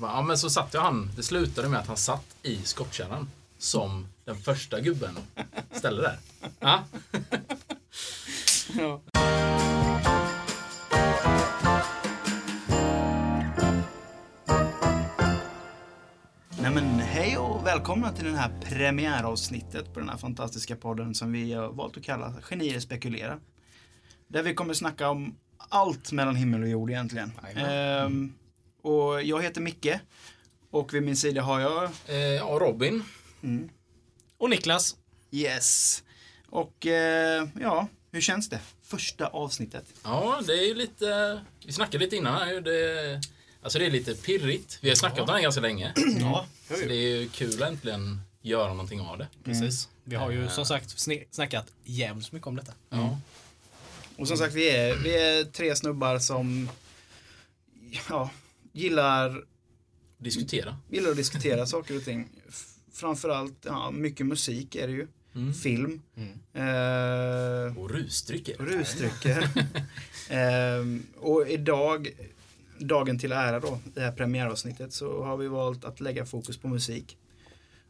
Ja, men så satt jag han. Det slutade med att han satt i skottkärran. Som den första gubben ställde där. Ja. Ja. Nej men hej och välkomna till det här premiäravsnittet på den här fantastiska podden som vi har valt att kalla Genier spekulerar. Där vi kommer snacka om allt mellan himmel och jord egentligen. Ehm, och jag heter Micke och vid min sida har jag Eh, ja, Robin. Och Niklas. Yes. Och eh, ja, hur känns det? Första avsnittet. Ja, det är ju lite... Vi snackade lite innan här. Det, alltså det är lite pirrigt. Vi har snackat om det här ganska länge. Ja, Så det är ju kul att äntligen göra någonting av det. precis. Vi har ju som sagt snackat jävligt mycket om detta. Ja. Och som sagt, vi är, vi är tre snubbar som ja, gillar, Diskutera. gillar att diskutera saker och ting. Framförallt, ja, mycket musik är det ju. Film. Eh, Och rusdrycker. och rusdrycker. Ehm, och idag, dagen till ära då, det här premiäravsnittet, så har vi valt att lägga fokus på musik.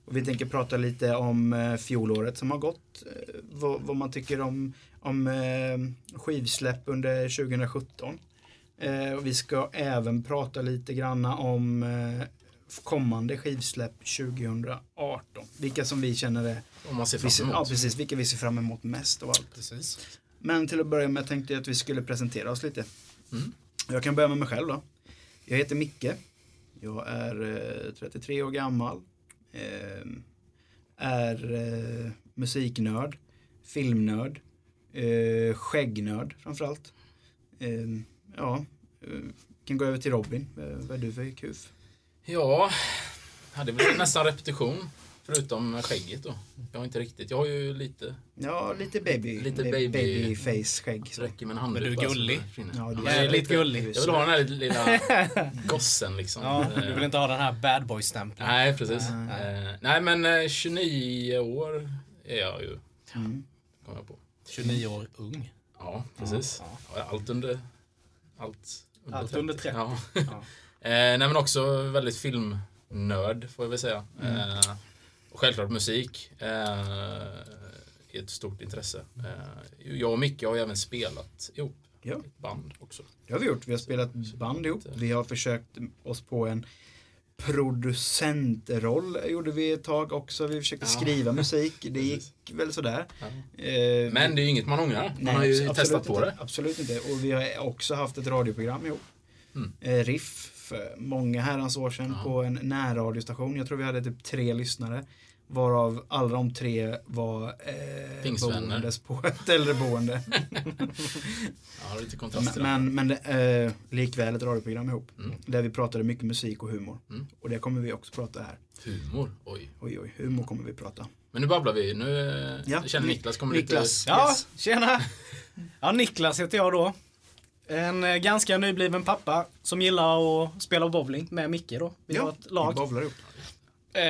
Och vi tänker prata lite om eh, fjolåret som har gått. Eh, vad, vad man tycker om, om eh, skivsläpp under 2017. Eh, och vi ska även prata lite granna om eh, kommande skivsläpp 2018. Vilka som vi känner är, Om man ser fram ja emot. precis, vilka vi ser fram emot mest av allt. Precis. Men till att börja med tänkte jag att vi skulle presentera oss lite. Mm. Jag kan börja med mig själv då. Jag heter Micke. Jag är eh, 33 år gammal. Eh, är eh, musiknörd, filmnörd, eh, skäggnörd framförallt. Eh, ja, eh, kan gå över till Robin. Eh, vad är du för kuf? Ja, ja, det blir nästan repetition. Förutom skägget då. Jag har inte riktigt. Jag har ju lite. Ja, lite baby, Lite ba- baby- babyface skägg. Så räcker med en handduk. Men du är gullig. Ja, du är jag lite gullig. Jag vill ha den här lilla gossen liksom. Ja, du vill inte ha den här bad boy-stämpeln. Nej, precis. Nej. Eh, nej, men eh, 29 år är jag ju. Mm. Kom jag på. 29 år ung. Ja, precis. Ja, Allt under... Allt under Allt under 30. Ja. Ja. eh, nej, men också väldigt filmnörd, får jag väl säga. Eh, och självklart musik. Eh, är ett stort intresse. Jag och Micke har ju även spelat ihop Ja. band också. Det har vi gjort. Vi har spelat band ihop. Vi har försökt oss på en producentroll gjorde vi ett tag också. Vi försökte Ja. skriva musik. Det gick väl sådär. Ja. Eh, Men det är ju inget man ångrar. Man har ju testat på inte. det. Absolut inte. Och vi har också haft ett radioprogram ihop. Mm. Eh, Riff för många herrans år sedan Ja. på en närradiostation. Jag tror vi hade typ tre lyssnare. Varav alla de tre var eh, boendes på ett äldreboende. Ja, lite kontraster. Men, men, men eh, likväl ett radioprogram ihop. Mm. Där vi pratade mycket musik och humor. Mm. Och det kommer vi också prata här. Humor, oj. Oj, oj, humor kommer vi prata. Men nu babblar vi. Nu eh, Ja, känner Ni- Niklas kommer Niklas. lite... Ja, Yes. tjena! Ja, Niklas heter jag då. En eh, ganska nybliven pappa som gillar att spela bowling med Micke då. Vi har ett vi lag. bowlar ihop. Eh,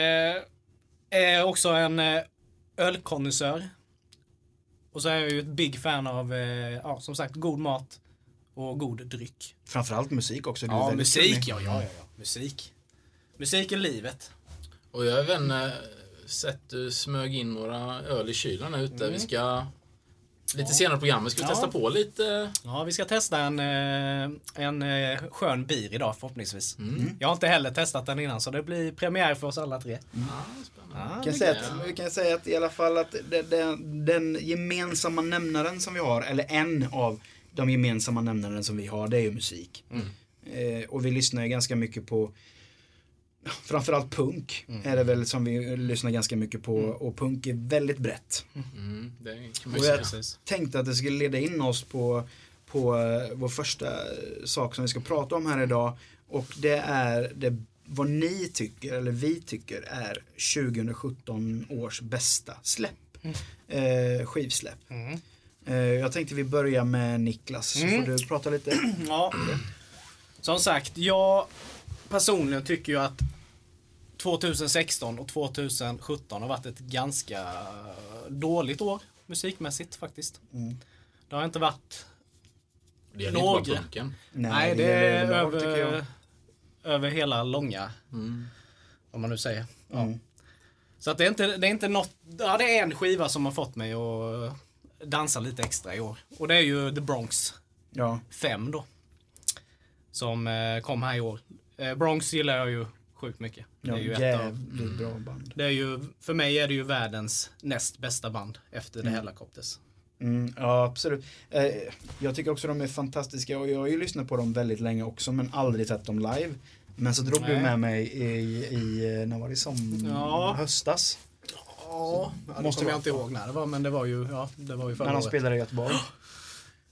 är också en eh, ölkonnässör. Och så är jag ju ett big fan av, eh, ja, som sagt, god mat och god dryck. Framförallt musik också. Ja, musik, ja, ja, ja, ja. Musik. Musik är livet. Och jag har även eh, sett du smög in några öl i kylen här ute. Vi ska... Lite senare i programmet ska vi Ja. testa på lite... Ja, vi ska testa en, eh, en eh, skön bir idag förhoppningsvis. Mm. Jag har inte heller testat den innan så det blir premiär för oss alla tre. Ja, spännande. Ja, Vi kan, säga att, vi kan säga att i alla fall att den, den, den gemensamma nämnaren som vi har, eller en av de gemensamma nämnaren som vi har, det är ju musik. Eh, och vi lyssnar ju ganska mycket på Framförallt punk är det väl som vi lyssnar ganska mycket på och punk är väldigt brett. Mm, man Och jag tänkte att det skulle leda in oss på, på eh, vår första sak som vi ska prata om här idag. Och det är det, vad ni tycker, eller vi tycker, är 2017 års bästa släpp. Eh, skivsläpp. Mm. Eh, jag tänkte vi börjar med Niklas, så Mm. får du prata lite. Ja. Som sagt, jag personligen tycker ju att 2016 och 2017 har varit ett ganska dåligt år musikmässigt faktiskt. Mm. Det har inte varit Det inte bara Några. punken. Nej, det, gäller är jag. över över hela långa, Mm. om man nu säger. Ja. Mm. Så att det är inte, det är inte något, ja det är en skiva som har fått mig att dansa lite extra i år. Och det är ju The Bronx Ja. 5 då. Som eh, kom här i år. Eh, Bronx gillar jag ju sjukt mycket. Det ja är ju ett av, bra band. det är ju, för mig är det ju världens näst bästa band efter The Helicopters. Mm, ja, absolut. Eh, jag tycker också de är fantastiska och jag har ju lyssnat på dem väldigt länge också men aldrig sett dem live. Men så drog du Nej. med mig i, i, när var det som Ja. höstas? Ja, det måste jag inte ihåg när det var, men det var ju, ja, det var ju förra När de spelade i Göteborg.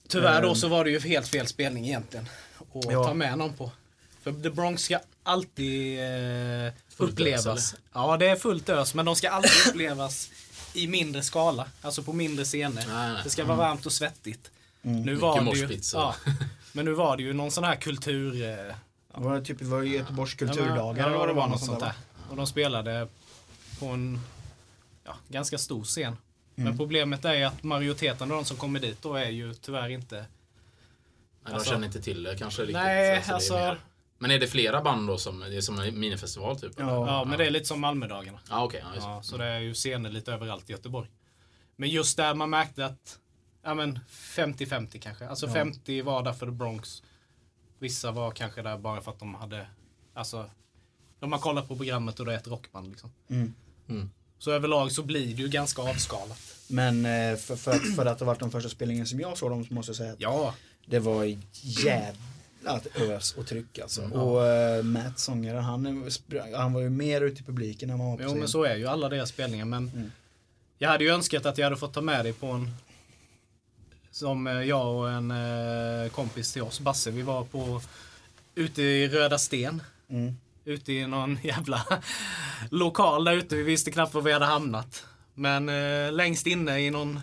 Tyvärr då Ehm. så var det ju helt fel spelning egentligen. Att Ja. ta med någon på. För The Bronx ska alltid eh, upplevas. ös, ja, det är fullt ös, men de ska alltid upplevas i mindre skala. Alltså på mindre scener. Nej, nej. Det ska vara varmt och svettigt. Mm. Nu var det ju, morspits och- ja, men nu var det ju någon sån här kultur... Eh, Det var typ det var ju Göteborgs Ja, kulturdagar men- eller vad det var. något sånt där. Och de spelade på en ja, ganska stor scen. Men Mm. problemet är att majoriteten av de som kommer dit då är ju tyvärr inte... Nej, de Alltså- känner inte till det kanske riktigt. Nej, det alltså- mer- Men är det flera band då som, det är som en minifestival typ? Ja. Ja, men det är lite som Malmödagarna. Ja, okej. ja. Ja, så det är ju scener lite överallt i Göteborg. Men just där man märkte att, ja men 50-50 kanske. Alltså Ja. 50 var där för The Bronx. Vissa var kanske där bara för att de hade, alltså, de har kollat på programmet och det är ett rockband liksom. Mm. Mm. Så överlag så blir det ju ganska avskalat. Men eh, för, för, att, för att det varit den första spelningen som jag såg dem så måste jag säga att Ja, det var jävla ös och tryck alltså. Mm. Och uh, Matt, sångaren, han, han var ju mer ute i publiken än han var på jo scen. men så är ju alla deras spelningar. Men Mm. jag hade ju önskat att jag hade fått ta med dig på en som eh, jag och en eh, kompis till oss, Basse, vi var på ute i Röda Sten. Mm. Ute i någon jävla lokal där ute. Vi visste knappt var vi hade hamnat. Men eh, längst inne i någon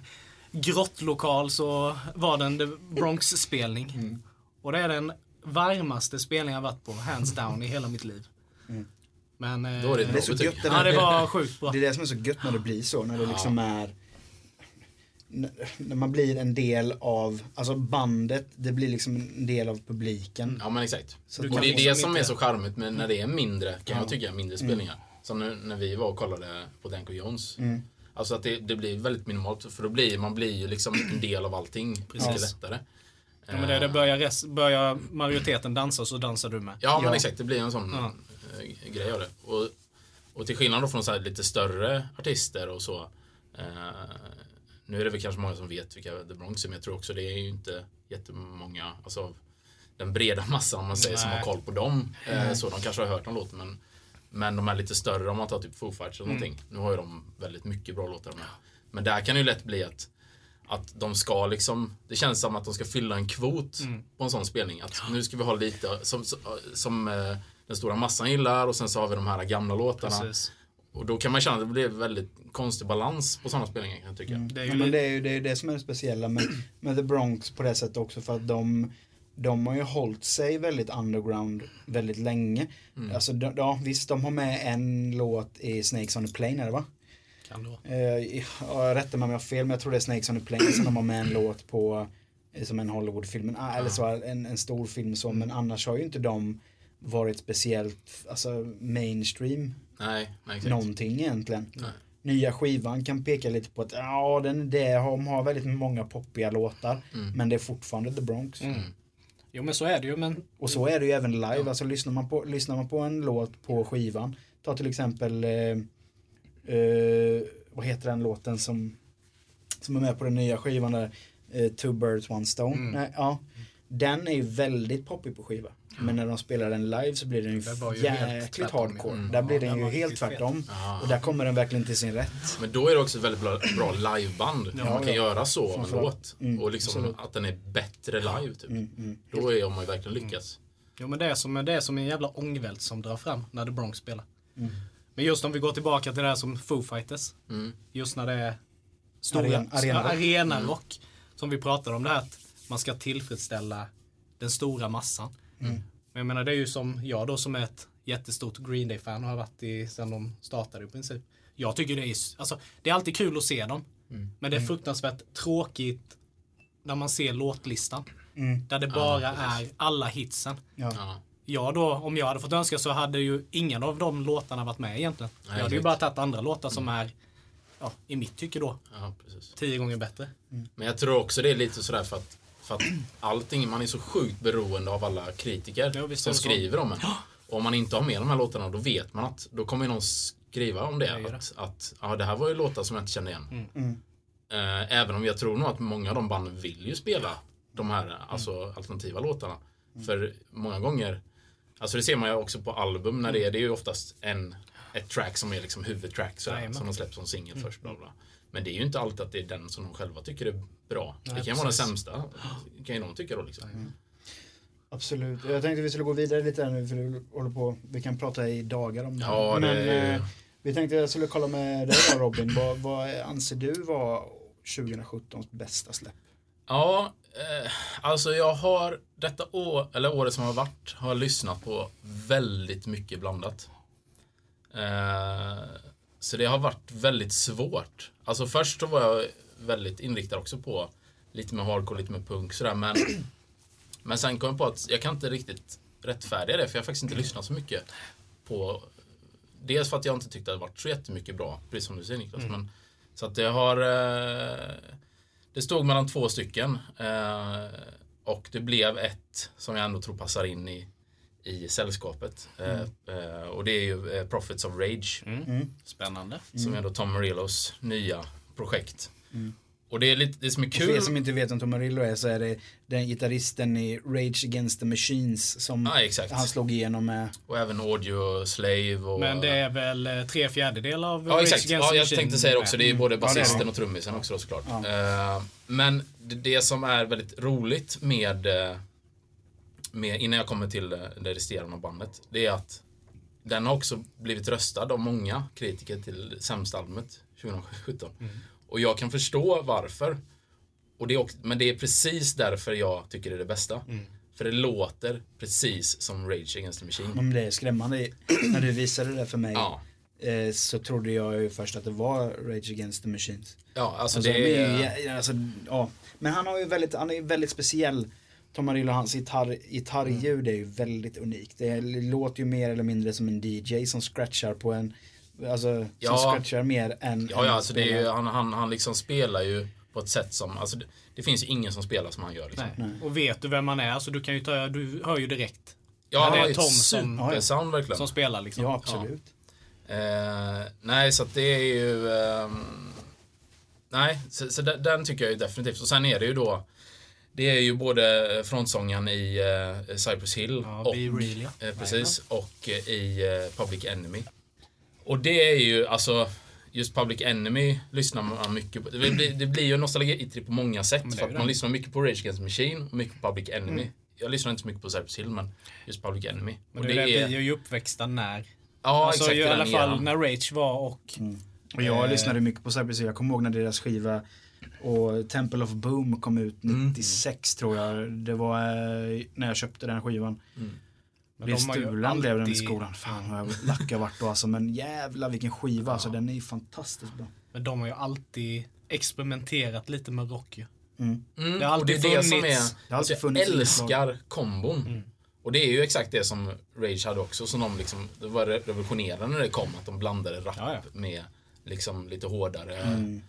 grottlokal så var det en The Bronx-spelning. Mm. Och det är den varmaste spelningen jag varit på, hands down, i hela mitt liv. Mm. Men... eh, Då är det ett Det är så gött det Ja, det var sjukt bra. Det är det som är så gött när det blir så, när det liksom är när man blir en del av, alltså bandet, det blir liksom en del av publiken. Ja men exakt. Så och det är det som inte- är så charmigt med när det är mindre, kan Ja. jag tycka, mindre spelningar. Som nu när vi var och kollade på Danko Jones. Mm. Alltså att det, det blir väldigt minimalt, för då blir man blir ju liksom en del av allting. Precis. lättare. Ja, men det, det börjar, res, börjar majoriteten dansa så dansar du med. Ja, men Ja. exakt. Det blir en sån Ja. eh, grej av det. Och, och till skillnad då från så här lite större artister och så. Eh, nu är det väl kanske många som vet vilka The Bronx är, men jag tror också det är ju inte jättemånga, alltså av den breda massan om man säger, som har koll på dem. Eh, så de kanske har hört en låt, men men de är lite större om man tar typ Foo Fighters eller någonting. Nu har ju de väldigt mycket bra låtar med. Men där kan det ju lätt bli att att de ska liksom, det känns som att de ska fylla en kvot på en sån spelning. Att nu ska vi ha lite som, som eh, den stora massan gillar och sen så har vi de här gamla låtarna. Precis. Och då kan man känna att det blir väldigt konstig balans på sådana spelningar kan jag tycka. Det är ju Ja, men det är ju det, är det som är det speciella med, med The Bronx på det sättet också för att de de har ju hållit sig väldigt underground väldigt länge. Mm. Alltså, de, ja, visst, de har med en låt i Snakes on the Plane, är det va? Kan det vara. Eh, ja, rätta mig om jag har fel, men jag tror det är Snakes on the Plane som de har med en låt på, eh, som en Hollywoodfilm, ah, eller så, en, en stor film så, men annars har ju inte de varit speciellt, alltså mainstream, Nej, nej exakt. någonting egentligen. Nej. Nya skivan kan peka lite på att ja, den, det, de har väldigt många poppiga låtar, Mm. men det är fortfarande The Bronx. Mm. Jo men så är det ju men Och så är det ju även live, alltså lyssnar man, på, lyssnar man på en låt på skivan, ta till exempel, eh, eh, vad heter den låten som, som är med på den nya skivan där, eh, Two Birds One Stone. Mm. Nej, ja. Den är ju väldigt poppig på skiva. Men när de spelar den live så blir den ju, ju jäkligt hardcore. Mm. Där blir Ja, den den ju helt tvärtom. Ja. Och där kommer den verkligen till sin rätt. Men då är det också ett väldigt bra, bra liveband. Ja, man kan ja. göra så av en låt. Mm, och liksom absolut. att den är bättre live typ. Mm, mm. Då är, man ju verkligen lyckats. Jo men det är som, det är som en jävla ångvält som drar fram när The Bronx spelar. Mm. Men just om vi går tillbaka till det här som Foo Fighters. Mm. Just när det är stora, Aren- arenarock. arenarock. Som vi pratade om det här att man ska tillfredsställa den stora massan. Mm. Men jag menar det är ju som jag då som är ett jättestort Green Day-fan och har varit i sedan de startade i princip. Jag tycker det är, alltså, det är alltid kul att se dem. Mm. Men det är fruktansvärt tråkigt när man ser låtlistan. Mm. Där det bara är alla hitsen. Ja. Ja. jag då, om jag hade fått önska så hade ju ingen av de låtarna varit med egentligen. Nej, jag hade ju bara tagit andra låtar som är, ja, i mitt tycke då, Ja, precis. tio gånger bättre. Men jag tror också det är lite sådär för att, för att allting, man är så sjukt beroende av alla kritiker Ja, som så. skriver om en. Och om man inte har med de här låtarna då vet man att då kommer någon skriva om det. Ja. Att, att ja, det här var ju låtar som jag inte kände igen. Mm. Eh, även om jag tror nog att många av de banden vill ju spela de här alltså, alternativa låtarna. För många gånger, alltså det ser man ju också på album när det är, det är ju oftast en, ett track som är liksom huvudtrack sådär, Jajamän. som de släpper som singel först. Bla bla. Men det är ju inte alltid att det är den som de själva tycker är bra. Nej, det kan vara den sämsta. Det kan ju de tycka då liksom. Absolut. Jag tänkte vi skulle gå vidare lite här nu för du håller på. Vi kan prata i dagar om det. Ja, det Men ju- eh, vi tänkte jag skulle kolla med dig Robin. vad, vad anser du var 2017s bästa släpp? Ja, eh, alltså jag har detta år, eller året som har varit, har jag lyssnat på väldigt mycket blandat. Eh, så det har varit väldigt svårt. Alltså först så var jag väldigt inriktad också på lite mer hardcore, lite mer punk sådär men Men sen kom jag på att jag kan inte riktigt rättfärdiga det för jag har faktiskt inte lyssnat så mycket på Dels för att jag inte tyckte det varit så jättemycket bra, precis som du säger Niklas. Men, så att det har eh, Det stod mellan två stycken eh, Och det blev ett som jag ändå tror passar in i i sällskapet. Eh, eh, och det är ju Prophets of Rage. Spännande. Som är då Tom Morellos nya projekt. Och det är lite, det som är För er kul. som inte vet vem Tom Morello är så är det den gitarristen i Rage Against the Machines som Ja, exakt. han slog igenom med. Och även Audio Slave och... Men det är väl eh, tre fjärdedelar av Ja Rage exakt, Against ja, the jag Machine tänkte säga det också. Det är både Ja, basisten det. och trummisen också då såklart. Ja. Eh, men det, det som är väldigt roligt med, eh, med, innan jag kommer till det resterande av bandet, det är att den har också blivit röstad av många kritiker till sämsta albumet 2017. Mm. Och jag kan förstå varför. Och det är också, men det är precis därför jag tycker det är det bästa. Mm. För det låter precis som Rage Against the Machine. Om det är skrämmande. När du visade det för mig Ja, eh, så trodde jag ju först att det var Rage Against the Machines. ja alltså, Alltså, det de är... ju, alltså, ja. Men han har ju väldigt, han är ju väldigt speciell. Tom Marillo, hans gitarr, gitarrljud är ju väldigt unikt. Det låter ju mer eller mindre som en DJ som scratchar på en, alltså Ja. som scratchar mer än Ja, ja alltså det är ju, han, han, han liksom spelar ju på ett sätt som, alltså det, det finns ju ingen som spelar som han gör liksom. Nej. Och vet du vem man är så du kan ju ta, du hör ju direkt Ja, Ja, han det är har ju Tom som- supersound verkligen. som spelar liksom. Ja, absolut. Eh, nej, så att det är ju... ehm, nej, så, så den, den tycker jag ju definitivt. Och sen är det ju då... Det är ju både frontsången i uh, Cypress Hill Ja, och... Be Real, ja. eh, precis. Och eh, i eh, Public Enemy. Och det är ju alltså... Just Public Enemy lyssnar man mycket på. Det blir, det blir ju en nostalgi på många sätt. Är För man lyssnar mycket på Rage Against the Machine och mycket på Public Enemy. Jag lyssnar inte så mycket på Cypress Hill men just Public Enemy. Men och det är, det, vi är ju uppväxta när. Ja, alltså exakt. i alla fall eran. när Rage var och Och jag Eh. lyssnade mycket på Cypress Hill. Jag kommer ihåg när deras skiva och Temple of Boom kom ut Mm. 96 tror jag. Det var eh, när jag köpte den skivan. Men Blev de har ju stulen blev den i skolan. Fan vad jag lack jag vart då alltså. Men jävla vilken skiva alltså. Den är ju fantastiskt bra. Men de har ju alltid experimenterat lite med rock ju. Mm. Mm, Det har alltid och det är det som funnits- är, Det har alltid jag funnits älskar kombon. Och det är ju exakt det som Rage hade också, som de liksom, det var revolutionerande när det kom, att de blandade rap Ja, ja. med liksom lite hårdare. Mm.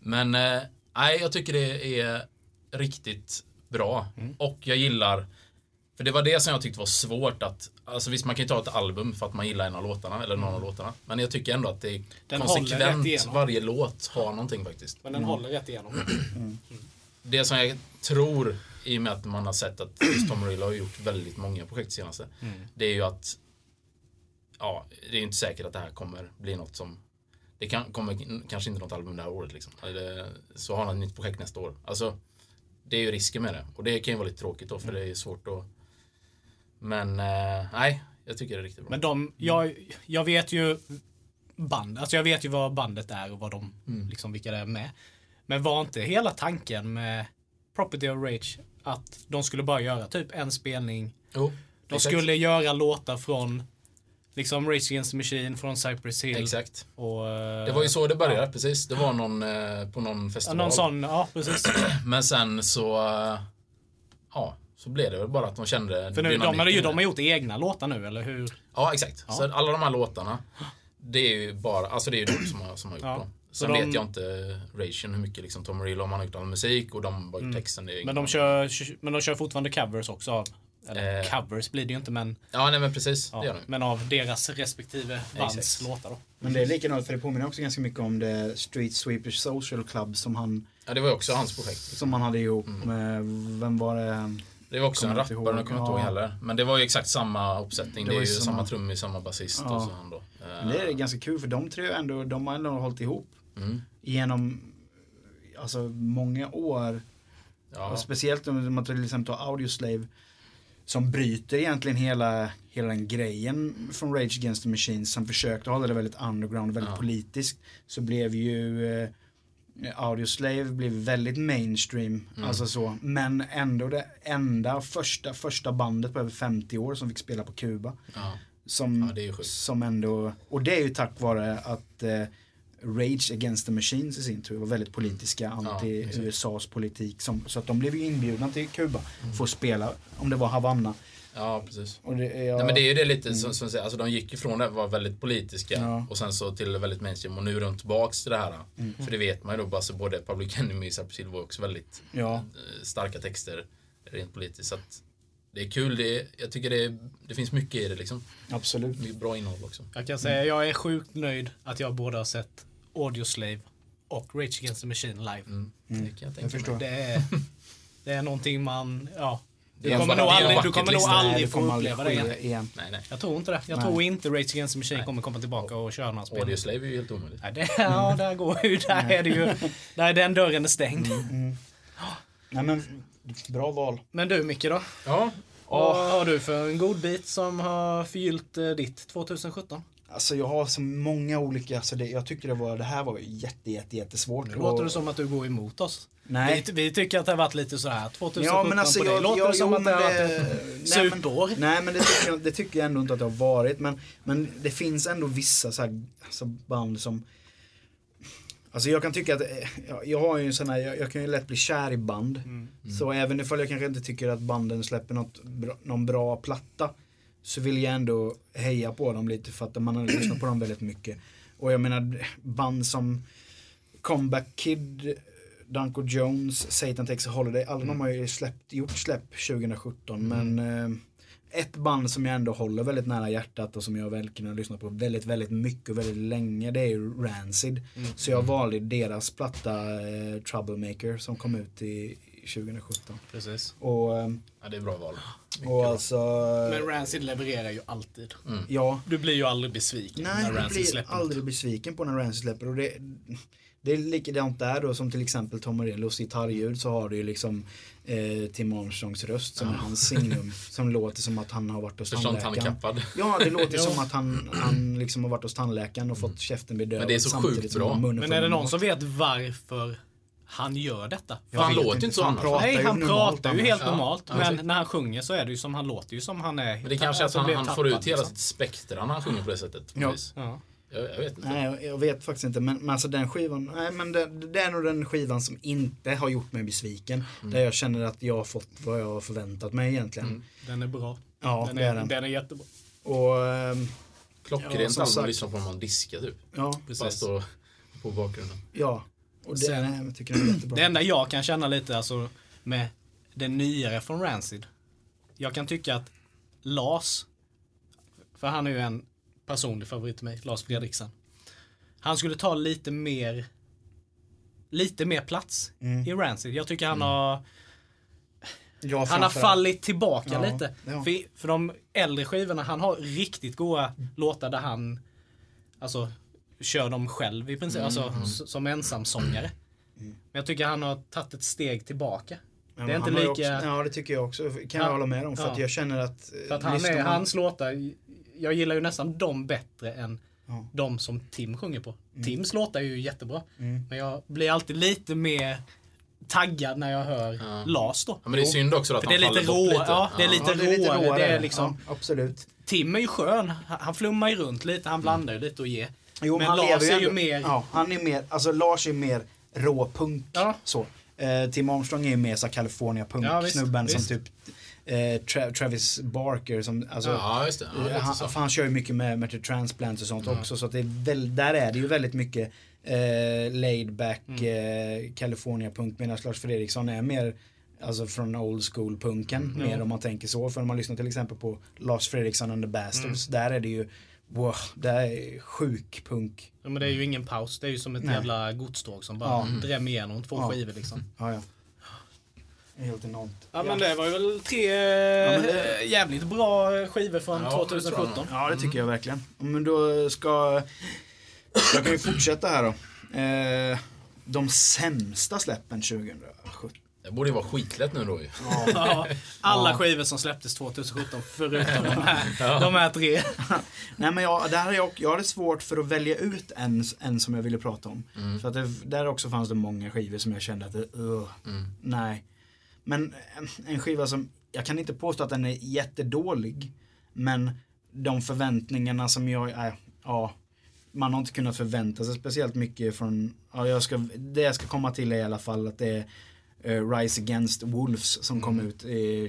Men, eh, nej, jag tycker det är riktigt bra. Mm. Och jag gillar, för det var det som jag tyckte var svårt att, alltså visst man kan ju ta ett album för att man gillar en av låtarna, eller någon av låtarna. Men jag tycker ändå att det är Mm. Den konsekvent, varje låt har någonting faktiskt. Men den håller rätt igenom. det som jag tror, i och med att man har sett att Tom Morello har gjort väldigt många projekt senaste. Det är ju att Ja, det är inte säkert att det här kommer bli något som Det kan, kommer kanske inte något album det här året liksom. Eller, så har han ett nytt projekt nästa år. Alltså Det är ju risken med det. Och det kan ju vara lite tråkigt då för det är svårt att Men eh, nej, jag tycker det är riktigt bra. Men de, jag, jag vet ju band, alltså jag vet ju vad bandet är och vad de, Mm. liksom vilka det är med. Men var inte hela tanken med Property of Rage att de skulle bara göra typ en spelning. jo, De exakt. skulle göra låtar från liksom Rage Against the Machine, från Cypress Hill. Exakt. Och, eh, Det var ju så det började, precis. Det var någon eh, på någon ja, festival. någon sån, ja precis. Men sen så, eh, ja, så blev det väl bara att de kände För nu, de, har ju- i de har gjort egna låtar nu, eller hur? Ja, exakt. Så alla de här låtarna, det är ju bara, alltså det är ju de som har, som har gjort Ja. dem. Så Sen de- vet jag inte Ration, hur mycket liksom Tom Morello, om han har gjort all musik och de har gjort texten. Det är Men de, kör, men de kör fortfarande covers också. Eller Eh. covers blir det ju inte, men, Ja, nej men precis. Det gör ja, de. men av deras respektive bands Exakt. låtar då. Men det är likadant för det påminner också ganska mycket om det Street Sweepers Social Club som han, Ja, det var ju också hans projekt. som han hade ihop Mm. med, vem var det? Det var också en rappare, ihåg. jag kommer inte ihåg heller. Men det var ju exakt samma uppsättning. Det Det, är ju samma- samma trummis, samma basist Ja. och så han då. Men det är ganska kul för de tre ändå, de har ändå hållit ihop Mm. genom alltså många år. Ja. Och speciellt om man till exempel tar Audioslave som bryter egentligen hela, hela den grejen från Rage Against the Machine som försökte hålla det väldigt underground, väldigt Ja. politiskt. Så blev ju eh, Audioslave blev väldigt mainstream, Mm. alltså så. Men ändå det enda första, första bandet på över 50 år som fick spela på Kuba. Ja. Som, Ja, som ändå, och det är ju tack vare att eh, Rage Against the Machines i sin tur var väldigt politiska, anti-USAs politik. Som, så att de blev ju inbjudna till Kuba Mm. för att spela, om det var Havanna. Ja, precis. Och det, är- Nej, men det är ju det lite som, som säger, alltså de gick ifrån det var väldigt politiska Ja. och sen så till väldigt mainstream och nu är de tillbaks till det här. Mm. För det vet man ju då, alltså både Public Enemy och Cypress Hill var också väldigt Ja. eh, starka texter rent politiskt. Så att det är kul, det är, jag tycker det, är, det finns mycket i det liksom. Absolut. Mycket bra innehåll också. Jag kan säga, jag är sjukt nöjd att jag både har sett Audioslave och Rage Against the Machine live. Mm. Det kan jag tänka Jag förstår. Det är, det är någonting man, ja. Du kommer nog aldrig, du kommer nog. Nej, aldrig få kommer aldrig uppleva det igen. igen. Nej, nej. Jag tror inte det. Jag Nej. tror inte Rage Against the Machine Nej. kommer komma tillbaka och köra några spel. Audioslave är ju helt omöjligt. Nej, det, ja, där går ju, där är det ju, där är den dörren är stängd. Nej men, bra val. Men du Micke då? Ja, Vad har du för en god bit som har förgyllt eh, ditt 2017? Alltså jag har så många olika, så det, jag tyckte det var, det här var jätte, jätte, jättesvårt. Nu låter det som att du går emot oss. Nej. Vi, vi tycker att det har varit lite så här 2017 Ja men alltså på dig. jag, Låter jag, det som jo, att det har varit ett nej, men- superår? Nej men det tycker, jag, det tycker jag ändå inte att det har varit. Men, men det finns ändå vissa så här, alltså band som Alltså jag kan tycka att, eh, jag, jag har ju en sån här, jag, jag kan ju lätt bli kär i band. Mm. Så även ifall jag kanske inte tycker att banden släpper något någon bra platta. Så vill jag ändå heja på dem lite för att man har lyssnat på dem väldigt mycket. Och jag menar band som Comeback Kid, Danko Jones, Satan Takes a Holiday. Alla de har ju släppt, gjort släpp 2017. Men eh, ett band som jag ändå håller väldigt nära hjärtat och som jag verkligen har lyssnat på väldigt, väldigt mycket och väldigt länge. Det är ju Rancid. Så jag valde deras platta eh, Troublemaker som kom ut i 2017. Precis. Och, eh, ja, det är bra val. Mycket och alltså... Men Rancid levererar ju alltid. Ja, Du blir ju aldrig besviken Nej, när jag Rancid blir släpper aldrig något. besviken på när Rancid släpper. Och det, det är likadant där då som till exempel Tom Morellos gitarrljud så har du ju liksom eh, Tim Armstrongs röst som är hans signum. som låter som att han har varit hos tandläkaren. Förståndshandikappad. Ja, det låter som att han, han liksom har varit hos tandläkaren och fått käften bedövad. Men det är så sjukt bra. Men är det någon som vet varför han gör detta? Jag han låter ju inte så för annars. Nej, han pratar ju helt normalt. ja, men när han sjunger så är det ju som han låter ju som han är. Men det kanske är att han, han får ut hela liksom. sitt spektra när han sjunger på det sättet. på Ja. Ja. Jag, jag vet inte. Nej, jag, jag vet faktiskt inte. Men, men alltså den skivan, nej men det, det är nog den skivan som inte har gjort mig besviken. Mm. Där jag känner att jag har fått vad jag har förväntat mig egentligen. Mm. Den är bra. Ja, den, det är den. den är jättebra. Och ehm, Klockrent Ja, som album sagt. att lyssna på när man diskar typ. ja, Bara Precis. stå på bakgrunden. ja. Och det, Sen- jag tycker den är jättebra. Det enda jag kan känna lite alltså med det nyare från Rancid. Jag kan tycka att Lars, för han är ju en personlig favorit till mig, Lars Fredriksen. Han skulle ta lite mer lite mer plats Mm. i Rancid. Jag tycker han har Ja, Han har fallit tillbaka Ja, lite. ja. För, för de äldre skivorna, han har riktigt goa låtar där han alltså kör dem själv i princip, alltså s- som ensamsångare. Men jag tycker han har tagit ett steg tillbaka. Ja, det är men inte han lika... Också, ja, det tycker jag också. Kan Ja, jag hålla med om. För ja. att jag känner att... eh, För att han är, man- hans låtar, jag gillar ju nästan dem bättre än Ja. de som Tim sjunger på. Tims låtar är ju jättebra. Mm. Men jag blir alltid lite mer taggad när jag hör Ja. Lars då. Ja, men det är synd också att han det är lite faller bort rå, lite. ja, det är lite Ja, det är lite råare. råare. Det är liksom, ja, absolut. Tim är ju skön. Han han flummar ju runt lite, han blandar ju lite och ger. Jo, Men han Lars lever är ju mer- Ja, han är mer... Alltså Lars är mer rå punk. Ja. Så. Eh, Tim Armstrong är ju mer så California Ja, visst, punk-snubben som visst. typ eh, Tra Travis Barker som, alltså, Ja, just det. Ja, lite han, så. för han kör ju mycket med, med transplants och sånt också. Så att det är väl, där är det ju väldigt mycket eh, laid back eh, California punk medan Lars Fredriksson är mer Alltså från old school punken mer om man tänker så. För om man lyssnar till exempel på Lars Fredriksson and the Bastards. Där är det ju Wow, det är sjuk punk. Ja, men det är ju ingen paus. Det är ju som ett Nej. jävla godståg som bara Ja. drämmer igenom två Ja. skivor liksom. Ja, ja. Helt enormt. Ja men det var ju väl tre det- eh, jävligt bra skivor från Ja, det tror jag 2017. Ja, det tycker jag verkligen. Men då ska... Jag kan ju fortsätta här då. Eh, de sämsta släppen 2017. Det borde ju vara skitlätt nu då ju. Ja, alla Ja. skivor som släpptes 2017 förutom de här, de här tre. Nej men jag, där jag, jag hade svårt för att välja ut en, en som jag ville prata om. För att det, där också fanns det många skivor som jag kände att, uh, nej. Men en, en skiva som, jag kan inte påstå att den är jättedålig. Men de förväntningarna som jag, äh, ja. Man har inte kunnat förvänta sig speciellt mycket från, ja, jag ska, det jag ska komma till är i alla fall att det är eh, Rise Against Wolves som kom ut i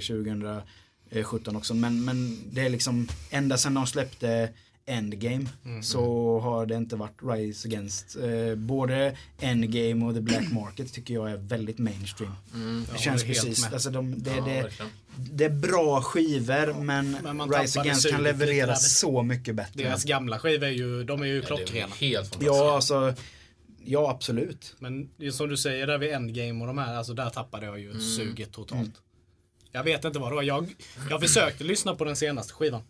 2017 också. Men, men det är liksom, ända sedan de släppte Endgame så har det inte varit Rise Against. Eh, både Endgame och The Black Market tycker jag är väldigt mainstream. det jag känns precis, alltså de, det, Ja, det, det är bra skivor men, Men man Rise Against kan leverera så mycket bättre. Deras gamla skivor är ju, de är ju Ja, det är klockrena. helt fantastiskt. Ja, alltså, ja absolut. Men det som du säger där vid Endgame och de här, alltså där tappade jag ju suget totalt. Jag vet inte vad det var. Jag, jag försökte lyssna på den senaste skivan.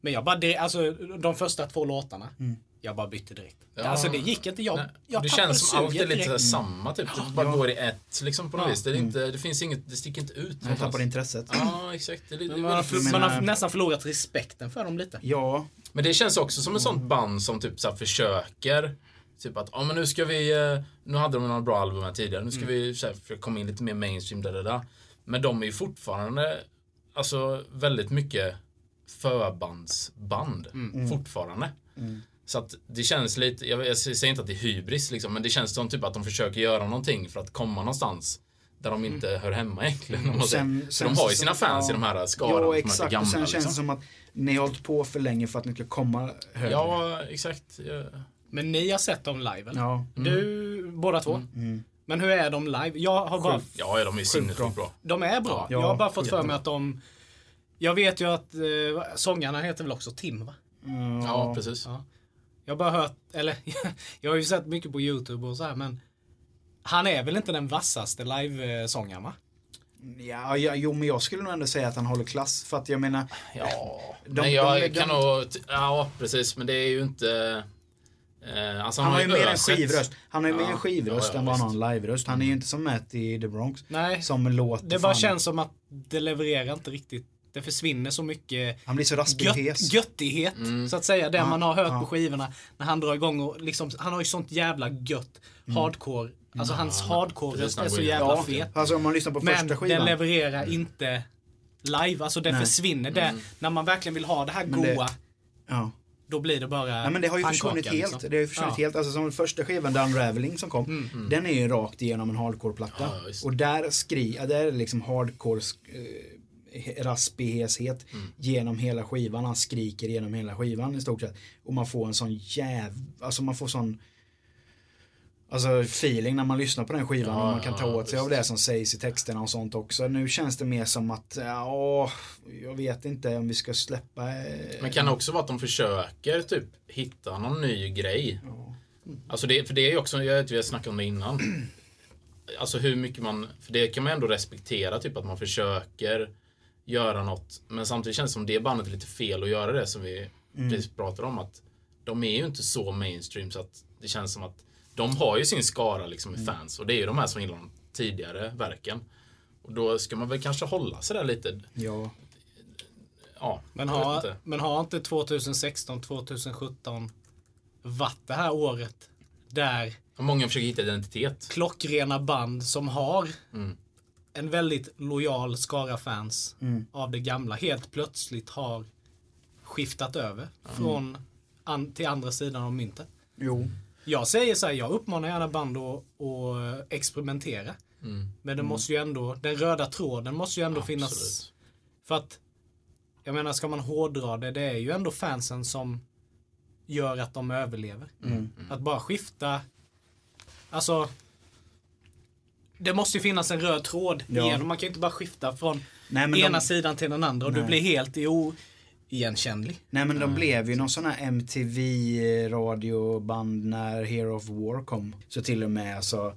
Men jag bara, det, alltså de första två låtarna. Jag bara bytte direkt. Ja. Alltså det gick inte. Jag, Nej, jag det känns som allt är lite direkt. samma typ. Det bara går i ett liksom på något Ja. vis. Det, är inte, det finns inget, det sticker inte ut. Någonstans. tappar intresset. Ja, exakt. Det Men Man har, man har nästan förlorat respekten för dem lite. Ja, Men det känns också som ett sånt band som typ så försöker Typ att, ja men nu ska vi, eh, nu hade de några bra album här tidigare, nu ska vi så här, försöka komma in lite mer mainstream, där, där, där. Men de är ju fortfarande, alltså väldigt mycket förbandsband. Fortfarande. Så att det känns lite, jag, jag säger inte att det är hybris liksom, men det känns som typ att de försöker göra någonting för att komma någonstans. Där de inte hör hemma egentligen. Och sen- sen de har ju sina fans ja. i de här skaran ja exakt. gamla. och sen känns det liksom. som att ni har hållit på för länge för att ni ska komma högre. Ja, exakt. Ja. Men ni har sett dem live eller? Ja. Du, båda två? Mm. Men hur är de live? Jag har bara... Ja, ja, de är sinnessjukt bra. De är bra. Ja, jag har bara fått för mig att de... Jag vet ju att eh, sångarna heter väl också Tim va? Ja, precis. Ja. Jag har bara hört, eller jag har ju sett mycket på YouTube och så här men han är väl inte den vassaste livesångaren va? Ja, ja, jo men jag skulle nog ändå säga att han håller klass. För att jag menar, Ja, De- men jag de- de- kan nog... Ja, precis. Men det är ju inte... Eh, alltså han har ju mer en skivröst. Han har ju mer Ja, en skivröst ja, ja, än vad han har en live-röst. Han är ju inte som Matt i The Bronx. Nej, Som låter det bara fan- känns som att det levererar inte riktigt. Det försvinner så mycket Han blir så raspig gött, hes. göttighet, så att säga. Det Ja, man har hört ja. på skivorna. När han drar igång och liksom, han har ju sånt jävla gött hardcore. Alltså hans hardcore-röst han är så jävla Ja, fet. alltså om man lyssnar på Men första den skivan. levererar inte live. Alltså det Nej. försvinner. Det, när man verkligen vill ha det här Men det- goa, Ja. Då blir det bara Nej men det har ju försvunnit helt. liksom. Det har ju försvunnit Ja. helt. Alltså som första skivan, The Unraveling som kom. Den är ju rakt igenom en hardcore-platta. Ja, och där skri, ja, där är det liksom hardcore eh, raspig heshet genom hela skivan. Han skriker genom hela skivan i stort sett. Och man får en sån jäv... Alltså man får sån... Alltså feeling när man lyssnar på den skivan Ja, och man kan ta ja, åt sig av visst. det som sägs i texterna och sånt också. Nu känns det mer som att, ja, jag vet inte om vi ska släppa... eh, Men kan det också vara att de försöker typ hitta någon ny grej? Ja. Alltså det, för det är ju också, jag vet vi har snackat om det innan. Alltså hur mycket man, för det kan man ändå respektera, typ att man försöker göra något. Men samtidigt känns det som det bandet är lite fel att göra det som vi precis pratade om. Att de är ju inte så mainstream så att det känns som att de har ju sin skara liksom med fans och det är ju de här som gillar de tidigare verken. Och då ska man väl kanske hålla sig där lite. Ja. Ja, Men har, inte. men har inte 2016, 2017 varit det här året där Många försöker hitta identitet. klockrena band som har Mm. en väldigt lojal skara fans Mm. av det gamla helt plötsligt har skiftat över från an, till andra sidan av myntet. Jo. Jag säger så här, jag uppmanar gärna band att, att experimentera. Mm. Men det måste ju ändå, den röda tråden måste ju ändå finnas Absolut. För att, jag menar ska man hårdra det, det är ju ändå fansen som gör att de överlever. Att bara skifta, alltså det måste ju finnas en röd tråd Ja. igenom. Man kan ju inte bara skifta från Nej, ena de- sidan till den andra och du Nej. blir helt oigenkännlig. Nej men de blev ju någon sån här MTV radioband när Hero of War kom. Så till och med alltså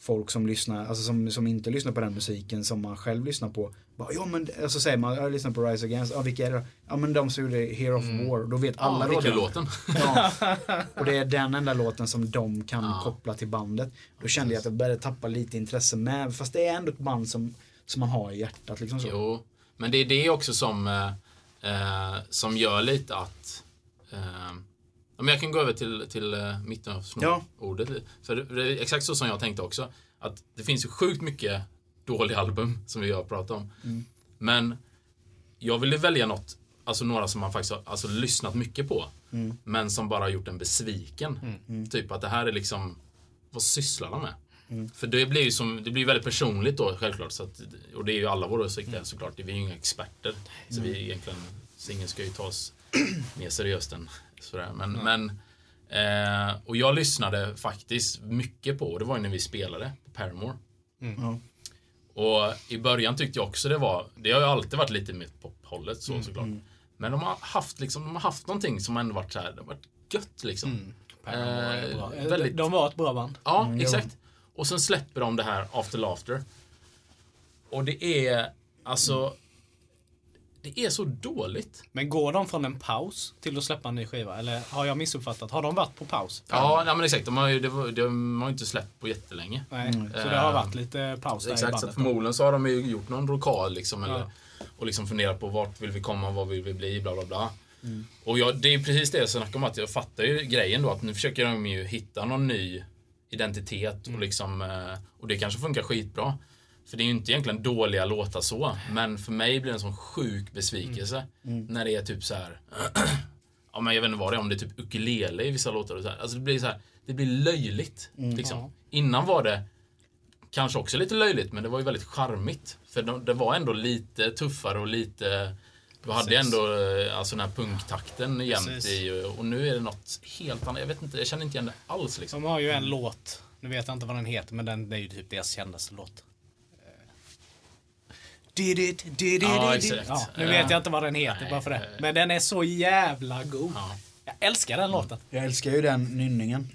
folk som lyssnar, alltså som, som inte lyssnar på den musiken som man själv lyssnar på. Bara, ja men, så säger man, jag lyssnar på Rise Against, ja vilka är det? Ja men de som gjorde Hero of War, då vet alla Ja, vilka. radiolåten. Ja. Och det är den enda låten som de kan Ja. koppla till bandet. Då kände jag att jag började tappa lite intresse med, fast det är ändå ett band som, som man har i hjärtat liksom så. Jo, men det är det också som, eh, som gör lite att eh, men jag kan gå över till, till eh, mitten av Ja. ordet. För det är exakt så som jag tänkte också. Att det finns ju sjukt mycket dåliga album som vi har pratat om. Men jag ville välja något, alltså några som man faktiskt har alltså, lyssnat mycket på. Men som bara har gjort en besviken. Typ att det här är liksom, vad sysslar de med? För det blir ju som, det blir väldigt personligt då självklart. Så att, och det är ju alla våra åsikter såklart. Vi är ju inga experter. Så vi egentligen, så ingen ska ju ta oss mer seriöst än sådär. Men, men eh, och jag lyssnade faktiskt mycket på, och det var ju när vi spelade på Paramore. Ja. Och i början tyckte jag också det var, det har ju alltid varit lite mer pophållet så såklart. Men de har haft liksom, de har haft någonting som ändå varit så här, det har varit gött liksom. Eh, bra. väldigt- De var ett bra band. Ja, exakt. Och sen släpper de det här After Laughter. Och det är, alltså, det är så dåligt. Men går de från en paus till att släppa en ny skiva? Eller har jag missuppfattat? Har de varit på paus? Ja, nej, men exakt. De har ju, det var- de har inte släppt på jättelänge. Nej, så det har varit lite paus där i Exakt, så bandet. att förmodligen så har de ju gjort någon rokad liksom. Eller, Och liksom funderat på vart vill vi komma, vad vill vi bli, bla bla bla. Och jag, det är precis det jag snackar om, att jag fattar ju grejen då att nu försöker de ju hitta någon ny identitet och liksom, eh, och det kanske funkar skitbra. För det är ju inte egentligen dåliga låtar så, men för mig blir det en sån sjuk besvikelse när det är typ så här. ja men jag vet inte vad det är, om det är typ ukulele i vissa låtar och så här. Alltså det blir så här, det blir löjligt. Liksom. Ja. Innan var det kanske också lite löjligt, men det var ju väldigt charmigt. För de, det var ändå lite tuffare och lite... Du hade Precis. ändå eh, alltså den här punktakten jämt i och nu är det något helt annat. Jag vet inte, jag känner inte igen det alls liksom. De har ju en låt, nu vet jag inte vad den heter, men den det är ju typ deras kändaste låt. Did it, did it, Ja, did it. Ja, nu vet jag inte vad den heter Nej, bara för det. eh. Men den är så jävla god. Ja. Jag älskar den låten. Jag älskar ju den nynningen.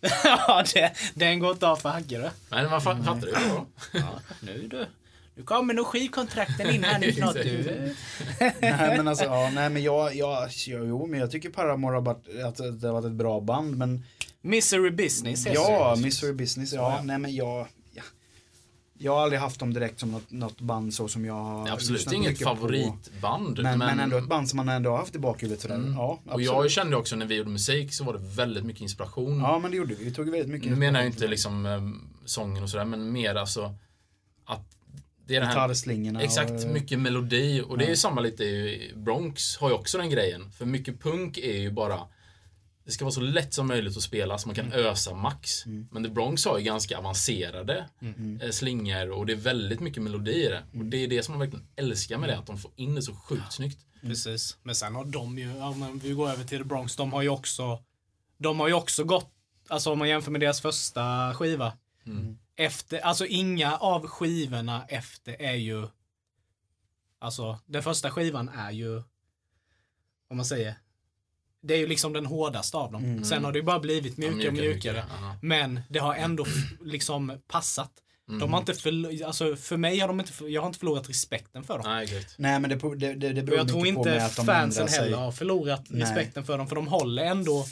ja, det, den går inte av för Hagge du. Men man fa- fattar ju då. Ja, nu du. Nu kommer nog skivkontrakten in här nu snart du. nej men alltså, ja, nej men jag, jag, jo men jag tycker Paramore har varit, att det har varit ett bra band men Misery Business Ja, det. Mystery Business, ja. Ja. Nej men jag, ja. Jag har aldrig haft dem direkt som något, något band så som jag har absolut inget på. favoritband. Men, men ändå ett band som man ändå har haft i bakhuvudet sådär. Ja, Och jag kände också när vi gjorde musik så var det väldigt mycket inspiration. Ja men det gjorde vi, vi tog väldigt mycket Nu menar jag inte liksom eh, sången och sådär, men mer alltså att det är Gitarrslingorna Exakt, och- mycket melodi. Och det är ju samma lite i Bronx har ju också den grejen. För mycket punk är ju bara det ska vara så lätt som möjligt att spela så man kan ösa max. Men The Bronx har ju ganska avancerade mm. slingor och det är väldigt mycket melodi i det. Och det är det som man verkligen älskar med det, att de får in det så sjukt snyggt. Precis. Men sen har de ju, ja, men vi går över till The Bronx, de har ju också, de har ju också gått, alltså om man jämför med deras första skiva. Efter, alltså inga av skivorna efter är ju, alltså den första skivan är ju, vad man säger, det är ju liksom den hårdaste av dem. Sen har det ju bara blivit mjukare och mjukare, mjukare. mjukare, ja. Men det har ändå liksom passat. De har inte förl- alltså för mig har de inte, för- jag har inte förlorat respekten för dem. Nej. Nej men det, det, det, det Och beror jag tror mycket på med inte att de fansen heller har förlorat Nej. respekten för dem, för de håller ändå...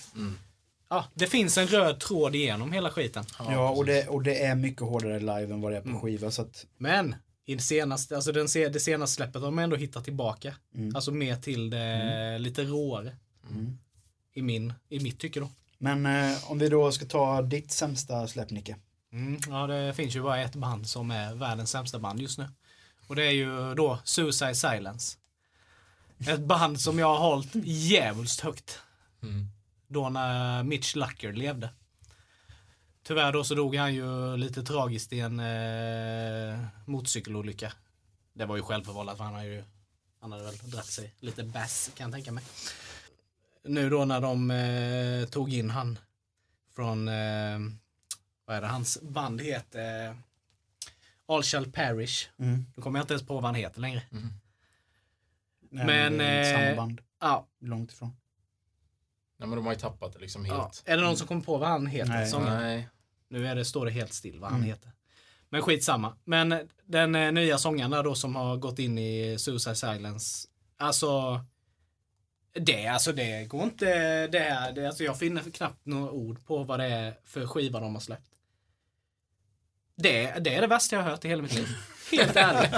Ja, det finns en röd tråd igenom hela skiten. Ja och det, och det är mycket hårdare live än vad det är på Mm. skiva så att Men i det senaste, alltså den, det senaste släppet har de ändå hittat tillbaka. Mm. Alltså mer till det lite råare. I, min, I mitt tycke då. Men eh, om vi då ska ta ditt sämsta släpp Nicke. Mm, ja, det finns ju bara ett band som är världens sämsta band just nu. Och det är ju då Suicide Silence. Ett band som jag har hållit djävulskt högt. Mm. Då när Mitch Lucker levde. Tyvärr då så dog han ju lite tragiskt i en eh, motorcykelolycka. Det var ju självförvållat för han har ju Han hade väl dratt sig lite bass kan jag tänka mig. Nu då när de eh, tog in han från, eh, vad är det hans band heter? Eh, All Shall Perish. Mm. Nu kommer jag inte ens på vad han heter längre. Nej, Men, det är eh, samma band. Ja, Långt ifrån. Nej, men de har ju tappat det liksom ja. helt. Är det någon som kommer på vad han heter? Nej. Sångaren? Nej. Nu är det, står det helt still vad han Mm. heter. Men skitsamma. Men den eh, nya sångaren där då som har gått in i Suicide Silence. Alltså. Det, alltså det går inte. Det det, alltså jag finner knappt några ord på vad det är för skiva de har släppt. Det, det är det värsta jag har hört i hela mitt liv. Helt ärligt.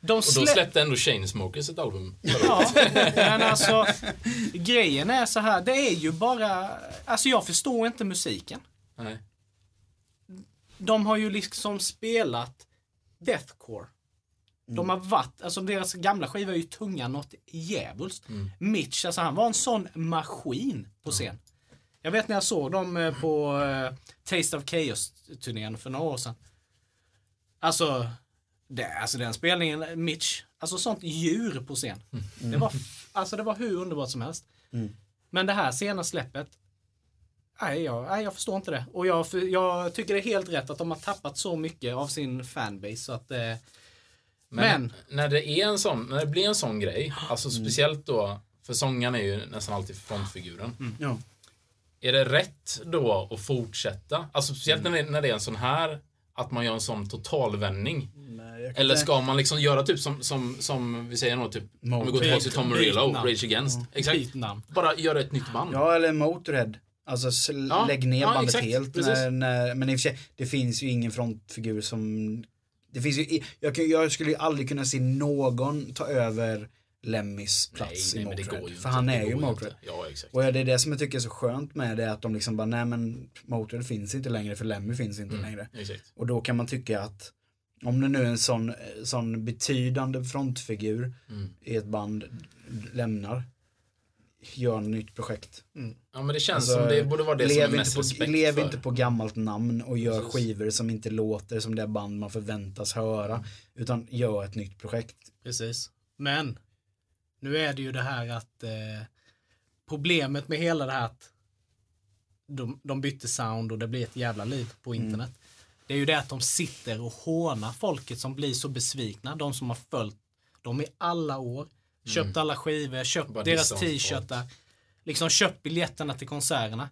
De Och då slä- släppte ändå Chainsmokers ett album Ja, men alltså grejen är så här. Det är ju bara. Alltså jag förstår inte musiken. Nej. de har ju liksom spelat deathcore. De Mm. har varit, alltså deras gamla skiva är ju tunga något djävulskt. Mm. Mitch, alltså han var en sån maskin på scen. Jag vet när jag såg dem eh, på eh, Taste of Chaos-turnén för några år sedan. Alltså, det, alltså den spelningen, Mitch, alltså sånt djur på scen. Det, var, alltså det var hur underbart som helst. Mm. Men det här sena släppet, nej jag, nej jag förstår inte det. Och jag, jag tycker det är helt rätt att de har tappat så mycket av sin fanbase. Så att, eh, Men, Men- när det är en sån, när det blir en sån grej, alltså speciellt då, för sångaren är ju nästan alltid frontfiguren. Ja. Är det rätt då att fortsätta? Alltså speciellt när, det, när det är en sån här, att man gör en sån totalvändning. Nej, kan Eller ska man liksom göra typ som, som, som vi säger nog typ, om vi går tillbaka till Tom Morello. Rage Against. Exakt. byt namn. Bara göra ett nytt band. Ja, eller Motörhead. Alltså Ja, lägg ner ja, bandet exakt, helt. När, när, men i och för sig, det finns ju ingen frontfigur som... Det finns ju, jag, jag skulle ju aldrig kunna se någon ta över Lemmys plats i men det Motörhead. För inte. han är ju. Motörhead. Ja, exakt. Och det är det som jag tycker är så skönt med det, att de liksom bara, nej men Motörhead finns inte längre för Lemmy finns inte längre. Exakt. Och då kan man tycka att om det nu är en sån, sån betydande frontfigur Mm. i ett band lämnar, gör ett nytt projekt. Ja, men det känns Alltså, som det borde vara det som är lev mest inte, på, respekt lev för. inte på gammalt namn och gör Precis. skivor som inte låter som det band man förväntas höra. Utan gör ett nytt projekt. Precis. Men nu är det ju det här att eh, problemet med hela det här att de, de bytte sound och det blir ett jävla liv på Mm. internet. Det är ju det att de sitter och hånar folket som blir så besvikna. De som har följt dem i alla år. Köpt alla skivor, köpt Mm. Bara deras t-shirtar. Liksom köpt biljetterna till konserterna.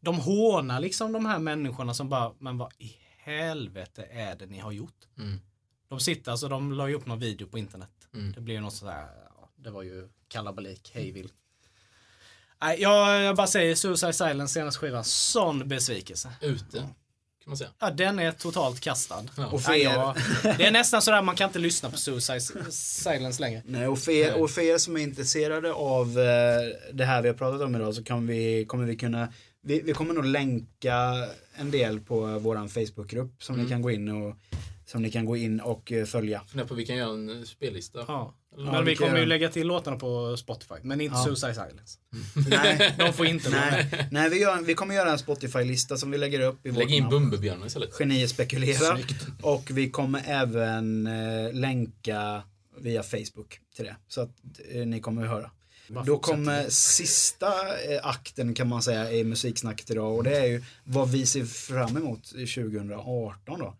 De hånar liksom de här människorna som bara, men vad i helvete är det ni har gjort? Mm. De sitter, alltså de la ju upp någon video på internet. Mm. Det blev ju något sådär, det var ju kalabalik, hejvilt. Nej, jag, jag bara säger Suicide Silence senaste skiva, sån besvikelse. Ute, kan man säga. Ja, den är totalt kastad. Ja. Och för Nej, er, jag, det är nästan sådär man kan inte lyssna på Suicide Silence längre. nej, och, för er, och för er som är intresserade av eh, det här vi har pratat om idag så kan vi, kommer vi kunna vi, vi kommer nog länka en del på våran Facebookgrupp som Mm. ni kan gå in och som ni kan gå in och eh, följa. Funderar på vi kan göra en spellista. Ja. Ja, Men vi vi kommer ju lägga till låtarna på Spotify, men inte Ja. Suicide Silence. Nej, De får inte nej, nej vi, gör, vi kommer göra en Spotify-lista som vi lägger upp i vårt Lägg in. Bumbibjörnen istället. Genier spekulerar. Snyggt. Och vi kommer även eh, länka via Facebook till det. Så att eh, ni kommer att höra. Bara Då kommer sista eh, akten kan man säga i musiksnacket idag och det är ju vad vi ser fram emot i 2018 då.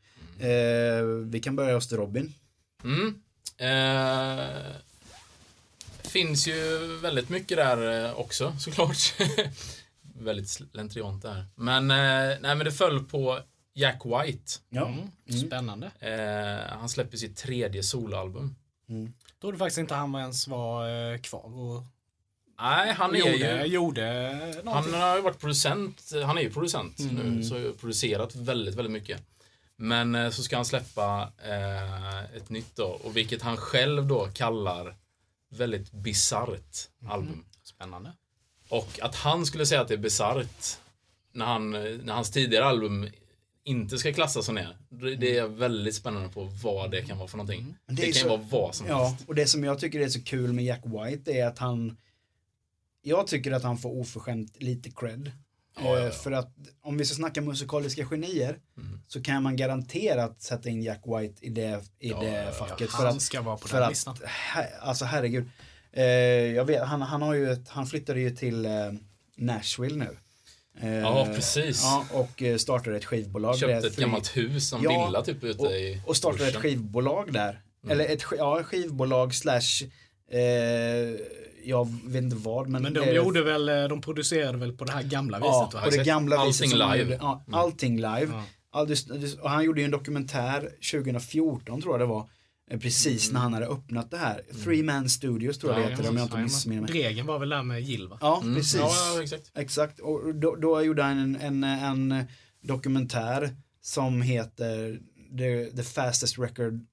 Eh, vi kan börja hos Robin. Mm. Eh, finns ju väldigt mycket där eh, också såklart. väldigt slentriant där. Men, eh, nej, men det föll på Jack White. Ja. Mm. Spännande. Eh, han släpper sitt tredje soloalbum. Trodde faktiskt inte han ens var eh, kvar och Nej, han är gjorde, ju... gjorde Han någonting. har ju varit producent, han är ju producent Mm. nu, så har ju producerat väldigt, väldigt mycket. Men eh, så ska han släppa eh, ett nytt då, och vilket han själv då kallar väldigt bisarrt album. Spännande. Och att han skulle säga att det är bisarrt när, han, när hans tidigare album inte ska klassas som det. Det det är jag väldigt spännande på vad det kan vara för någonting. Det Det, är kan så- vara vad som Ja, helst. och det som jag tycker är så kul med Jack White är att han jag tycker att han får oförskämt lite cred. Ja, Ja, ja, ja. För att om vi ska snacka musikaliska genier Mm. så kan man garanterat sätta in Jack White i det, i det facket. Han för att, ska vara på den att, listan. her, alltså herregud. Eh, jag vet, han, han, har ju ett, han flyttade ju till eh, Nashville nu. Eh, Ja, precis. Ja, och eh, startade ett skivbolag. Köpte ett gammalt hus som Ja, villa typ ute och, i och startade ett bushen. skivbolag där. Mm. Eller ett ja, skivbolag slash, eh, jag vet inte vad. Men, Men de det, gjorde väl, eh, de producerade väl på det här gamla ja, viset va? på det gamla Allting viset live. gjorde. Ja, Mm. allting live. Ja. All, det- det- och han gjorde ju en dokumentär 2014 tror jag det var. eh, Precis när han hade öppnat det här. Three Man Studios tror jag Ja, det heter om jag inte missminner mig. Dregen var väl där med Jill va? Ja, Mm. precis. Ja, ja, exakt. Exakt, och då, då gjorde han en, en, en dokumentär som heter The, the fastest record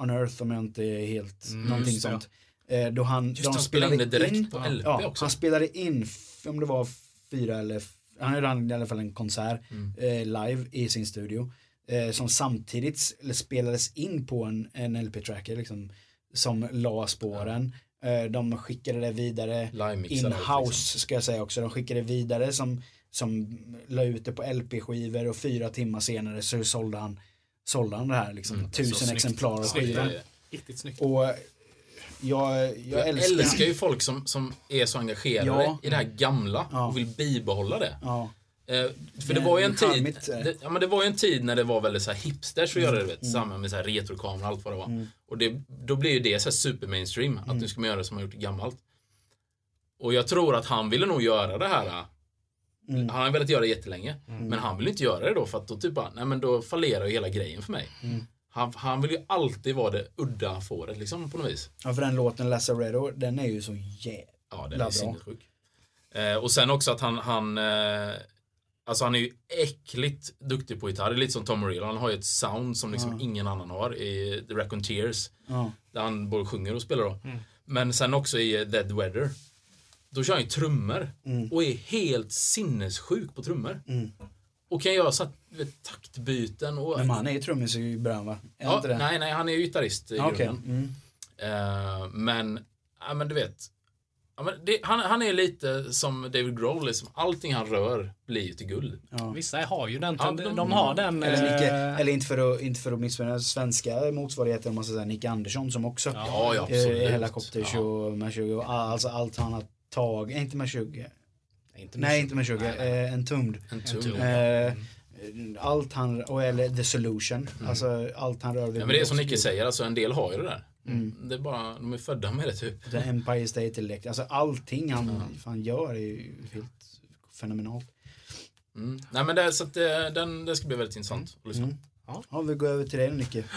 on earth om jag inte är helt, Mm, någonting sånt. Eh, då han, Just de han spelade in det direkt in, på ja, LP ja, också. han spelade in, om det var fyra eller, han gjorde i alla fall en konsert Mm. eh, live i sin studio. Eh, som samtidigt spelades in på en, en LP-tracker liksom, som la spåren. Eh, de skickade det vidare allt, in-house liksom. ska jag säga också. De skickade vidare som, som la ut det på LP-skivor och fyra timmar senare så sålde han, sålde han det här liksom. Mm, tusen exemplar av skivan. Det- Riktigt snyggt. Och jag, jag, Jag älskar, älskar ju folk som, som är så engagerade Ja. i det här gamla Ja. och vill bibehålla det. Ja, Eh, för Det var ju en tid, eh. det, ja, men det var ju en tid när det var väldigt så här hipsters att göra det, Mm. vet, samma med så här retrokamera och allt vad det var. Och det, då blir ju det så här super mainstream, Mm. att nu ska man göra det som man gjort gammalt. Och jag tror att han ville nog göra det här. eh, Mm. Han har velat göra det jättelänge. Men han vill inte göra det då för att då typ bara, nej men då fallerar ju hela grejen för mig. Mm. Han, han vill ju alltid vara det udda fåret liksom på något vis. ja, för den låten Lazaretto, den är ju så jävla Ja, den Bra. är sinnessjuk. Eh, och sen också att han, han eh, Alltså han är ju äckligt duktig på gitarr. Det är lite som Tom Morello. Han har ju ett sound som liksom ingen annan har i The Raconteurs. Ja. Där han både sjunger och spelar då. Mm. Men sen också i eh, Dead Weather. Då kör han ju trummor. Mm. Och är helt sinnessjuk på trummor. Och kan göra så vet, taktbyten och... Men han är ju trummis i början va? Är ja, inte det? nej, nej, han är ju gitarrist i Ja, Okej. grunden. Mm. Eh, men, ja men du vet. Ja, men det, han, han är lite som David Grohl, liksom. allting han rör blir ju till guld. Ja. Vissa har ju den, Ja, de, de- har den... Eller, Nicke, eh, eller inte för att, inte för att missförstå svenska motsvarigheten om man ska säga Nicke Andersson som också Ja, ja, eh, absolut. Helicopters Ja. och 20 och alltså allt han har tagit, inte med 20 inte Nej inte med 20, eh, en tumd. En tum. tum. Eh, allt han, eller the solution, alltså allt han rör vid Mm. Ja, men det är som Nicke säger, alltså en del har ju det där. Mm. Det är bara, de är födda med det typ. The Empire State Elect, alltså allting han, han gör är ju helt fenomenalt. Mm. Nej men det, så att det, den, det ska bli väldigt intressant att lyssna. Mm. Ja, vi går över till dig Nicke.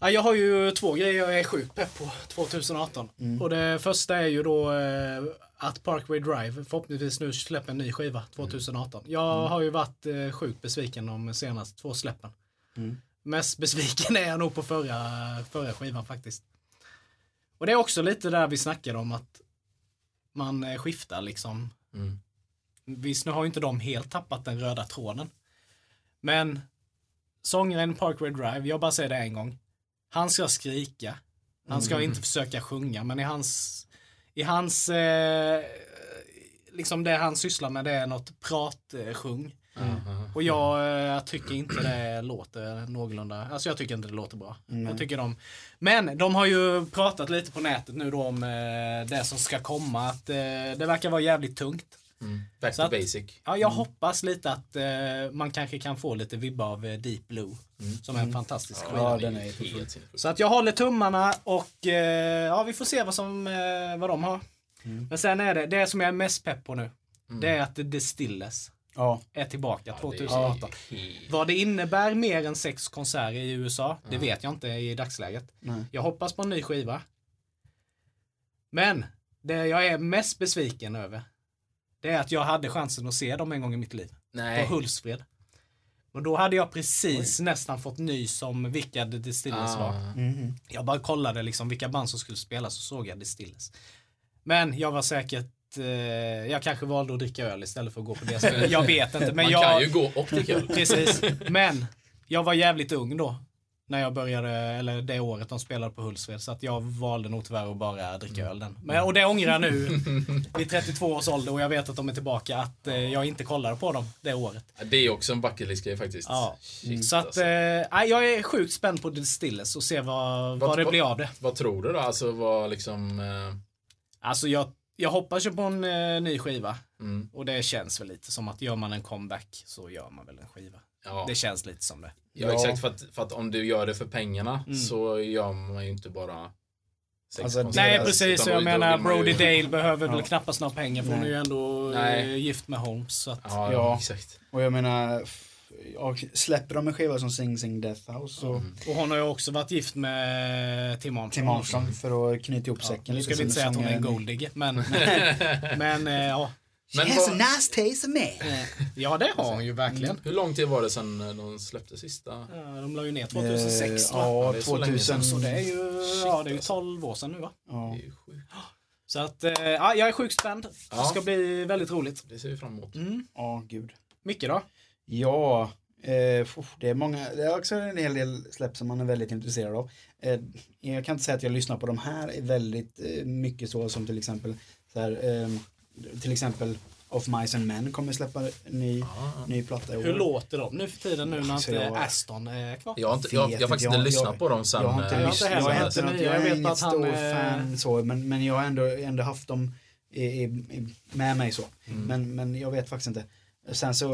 Ja, jag har ju två grejer jag är sjukt pepp på 2018. Mm. Och det första är ju då eh, att Parkway Drive förhoppningsvis nu släpper en ny skiva 2018. Jag Mm. har ju varit eh, sjukt besviken de senaste två släppen. Mm. Mest besviken är jag nog på förra, förra skivan faktiskt. Och det är också lite där vi snackade om att man eh, skiftar liksom. Mm. Visst, nu har ju inte de helt tappat den röda tråden. Men sångaren Parkway Drive, jag bara säger det en gång. Han ska skrika. Han ska inte försöka sjunga, men i hans, i hans, eh, liksom det han sysslar med det är något pratsjung. Och jag, eh, jag tycker inte det låter någorlunda, alltså jag tycker inte det låter bra. Jag tycker de, men de har ju pratat lite på nätet nu då om eh, det som ska komma, att eh, det verkar vara jävligt tungt. Mm. Back Så to att- basic. Ja, jag hoppas lite att eh, man kanske kan få lite vibbar av eh, Deep Blue. Som är en fantastisk skiva. Ja, den är helt sinnessjuk. Så att jag håller tummarna och eh, ja, vi får se vad, som, eh, vad de har. Men sen är det, det som jag är mest pepp på nu, det är att The Distillers Ja, är tillbaka Det är 2018. Vad det innebär mer än sex konserter i USA, det vet jag inte i dagsläget. nej. Jag hoppas på en ny skiva. Men det jag är mest besviken över, det är att jag hade chansen att se dem en gång i mitt liv. Nej. På Hultsfred. Och då hade jag precis nästan fått nys om vilka The Distillers var. Ah. Mhm. Jag bara kollade liksom vilka band som skulle spela så såg jag Distillers. Men jag var säkert eh, jag kanske valde att dricka öl istället för att gå på det stället. Jag vet inte. Men Man jag, kan ju gå och dricka öl. Precis. Men jag var jävligt ung då. När jag började, eller det året de spelade på Hultsfred. Så att jag valde nog tyvärr att bara dricka öl den. Men, och det ångrar jag nu vid 32 års ålder och jag vet att de är tillbaka. Att eh, jag inte kollade på dem det året. Det är också en bucket list-grej faktiskt. Ja. Shit, Så att, alltså. eh, jag är sjukt spänd på Distillers och se vad, vad, det vad- blir av det. Vad tror du då? Alltså vad liksom... Eh, Alltså jag, jag hoppas ju på en eh, ny skiva. mm, Och det känns väl lite som att gör man en comeback så gör man väl en skiva. Ja. Det känns lite som det. ja, Ja. exakt. För att, för att om du gör det för pengarna Mm. så gör man ju inte bara Alltså, Nej precis, utan så jag menar man ju- Brody Dale behöver väl Ja. knappast några pengar för hon är Nej. ju ändå eh, Nej. gift med Holmes. Så att, Ja, Ja. exakt. Och jag menar, ja, släpper de en skiva som Sing Sing Death House så Mm. Och hon har ju också varit gift med Tim Armstrong. Tim Armstrong för att knyta ihop Ja, säcken nu ska vi inte säga att hon är en en- golddigger, men, men eh, ja. She Men has vad- a nice taste of me. Ja, det har hon ju verkligen. Hur lång tid var det sedan eh, de släppte sista? Ja, De la ju ner 2006 Eh, va? Ja, det är så länge 2000. Så det är ju ja, det är ju alltså. 12 år sedan nu va? Det Ja. är ju sjukt. Så att, eh, ja, jag är sjukt spänd. Det Ja. ska bli väldigt roligt. Det ser vi fram emot. Mm. ja, gud. Micke då? Ja, eh, det är många, det är också en hel del släpp som man är väldigt intresserad av. Eh, jag kan inte säga att jag lyssnar på de här är väldigt eh, mycket så som till exempel så här, eh, till exempel Of Mice and Men kommer släppa en ny, Ja. ny platta i år. Hur låter de nu för tiden nu när Alltså, inte jag- Aston är kvar? Jag har, inte, jag, jag har faktiskt Jag- inte lyssnat jag- på dem sen... Jag har inte, eh, jag har lyssnat, inte jag är hört något, det. jag Jag är vet inget att han, stor eh, fan så, men, men jag har ändå, ändå haft dem i, i, i, med mig så. Mm. Men, men jag vet faktiskt inte. Sen så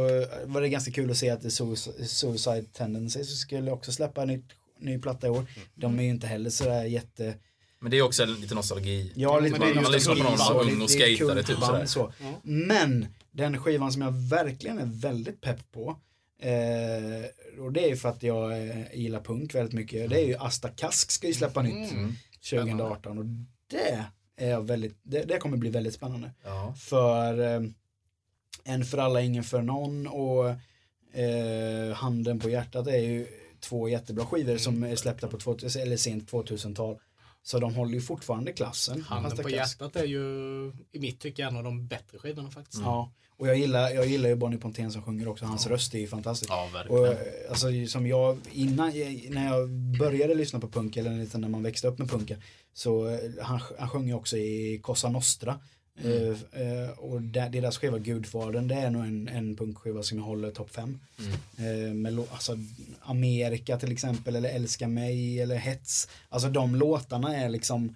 var det ganska kul att se att Suicide, Suicide Tendencies skulle också släppa en ny, ny platta i år. De är ju inte heller sådär jätte... Men det är också lite nostalgi. Ja, lite man just lyssnar på någon som var ung och skejtade typ sådär. så. Men den skivan som jag verkligen är väldigt pepp på eh, och det är ju för att jag eh, gillar punk väldigt mycket. Det är ju Asta Kask ska ju släppa nytt Mm. 2018 och det är väldigt, det, det kommer bli väldigt spännande. Ja. För eh, En för alla, ingen för någon och eh, Handen på hjärtat är ju två jättebra skivor som är släppta på 2000, eller sent 2000-tal. Så de håller ju fortfarande klassen. Handen på hjärtat är ju i mitt tycke en av de bättre skivorna faktiskt. Ja, och jag gillar, jag gillar ju Bonnie Pontén som sjunger också. Hans röst är ju fantastisk. ja, Och, verkligen. eh, alltså, som jag, innan, när jag började lyssna på punk, eller när man växte upp med punken, så eh, han, han sjöng ju också i Cosa Nostra. Mm. Eh, eh, och där, deras skiva Gudfadern, det är nog en, en punkskiva som jag håller topp fem. Mm. Eh, med, alltså, Amerika till exempel, eller Älska mig, eller Hets. Alltså de låtarna är liksom,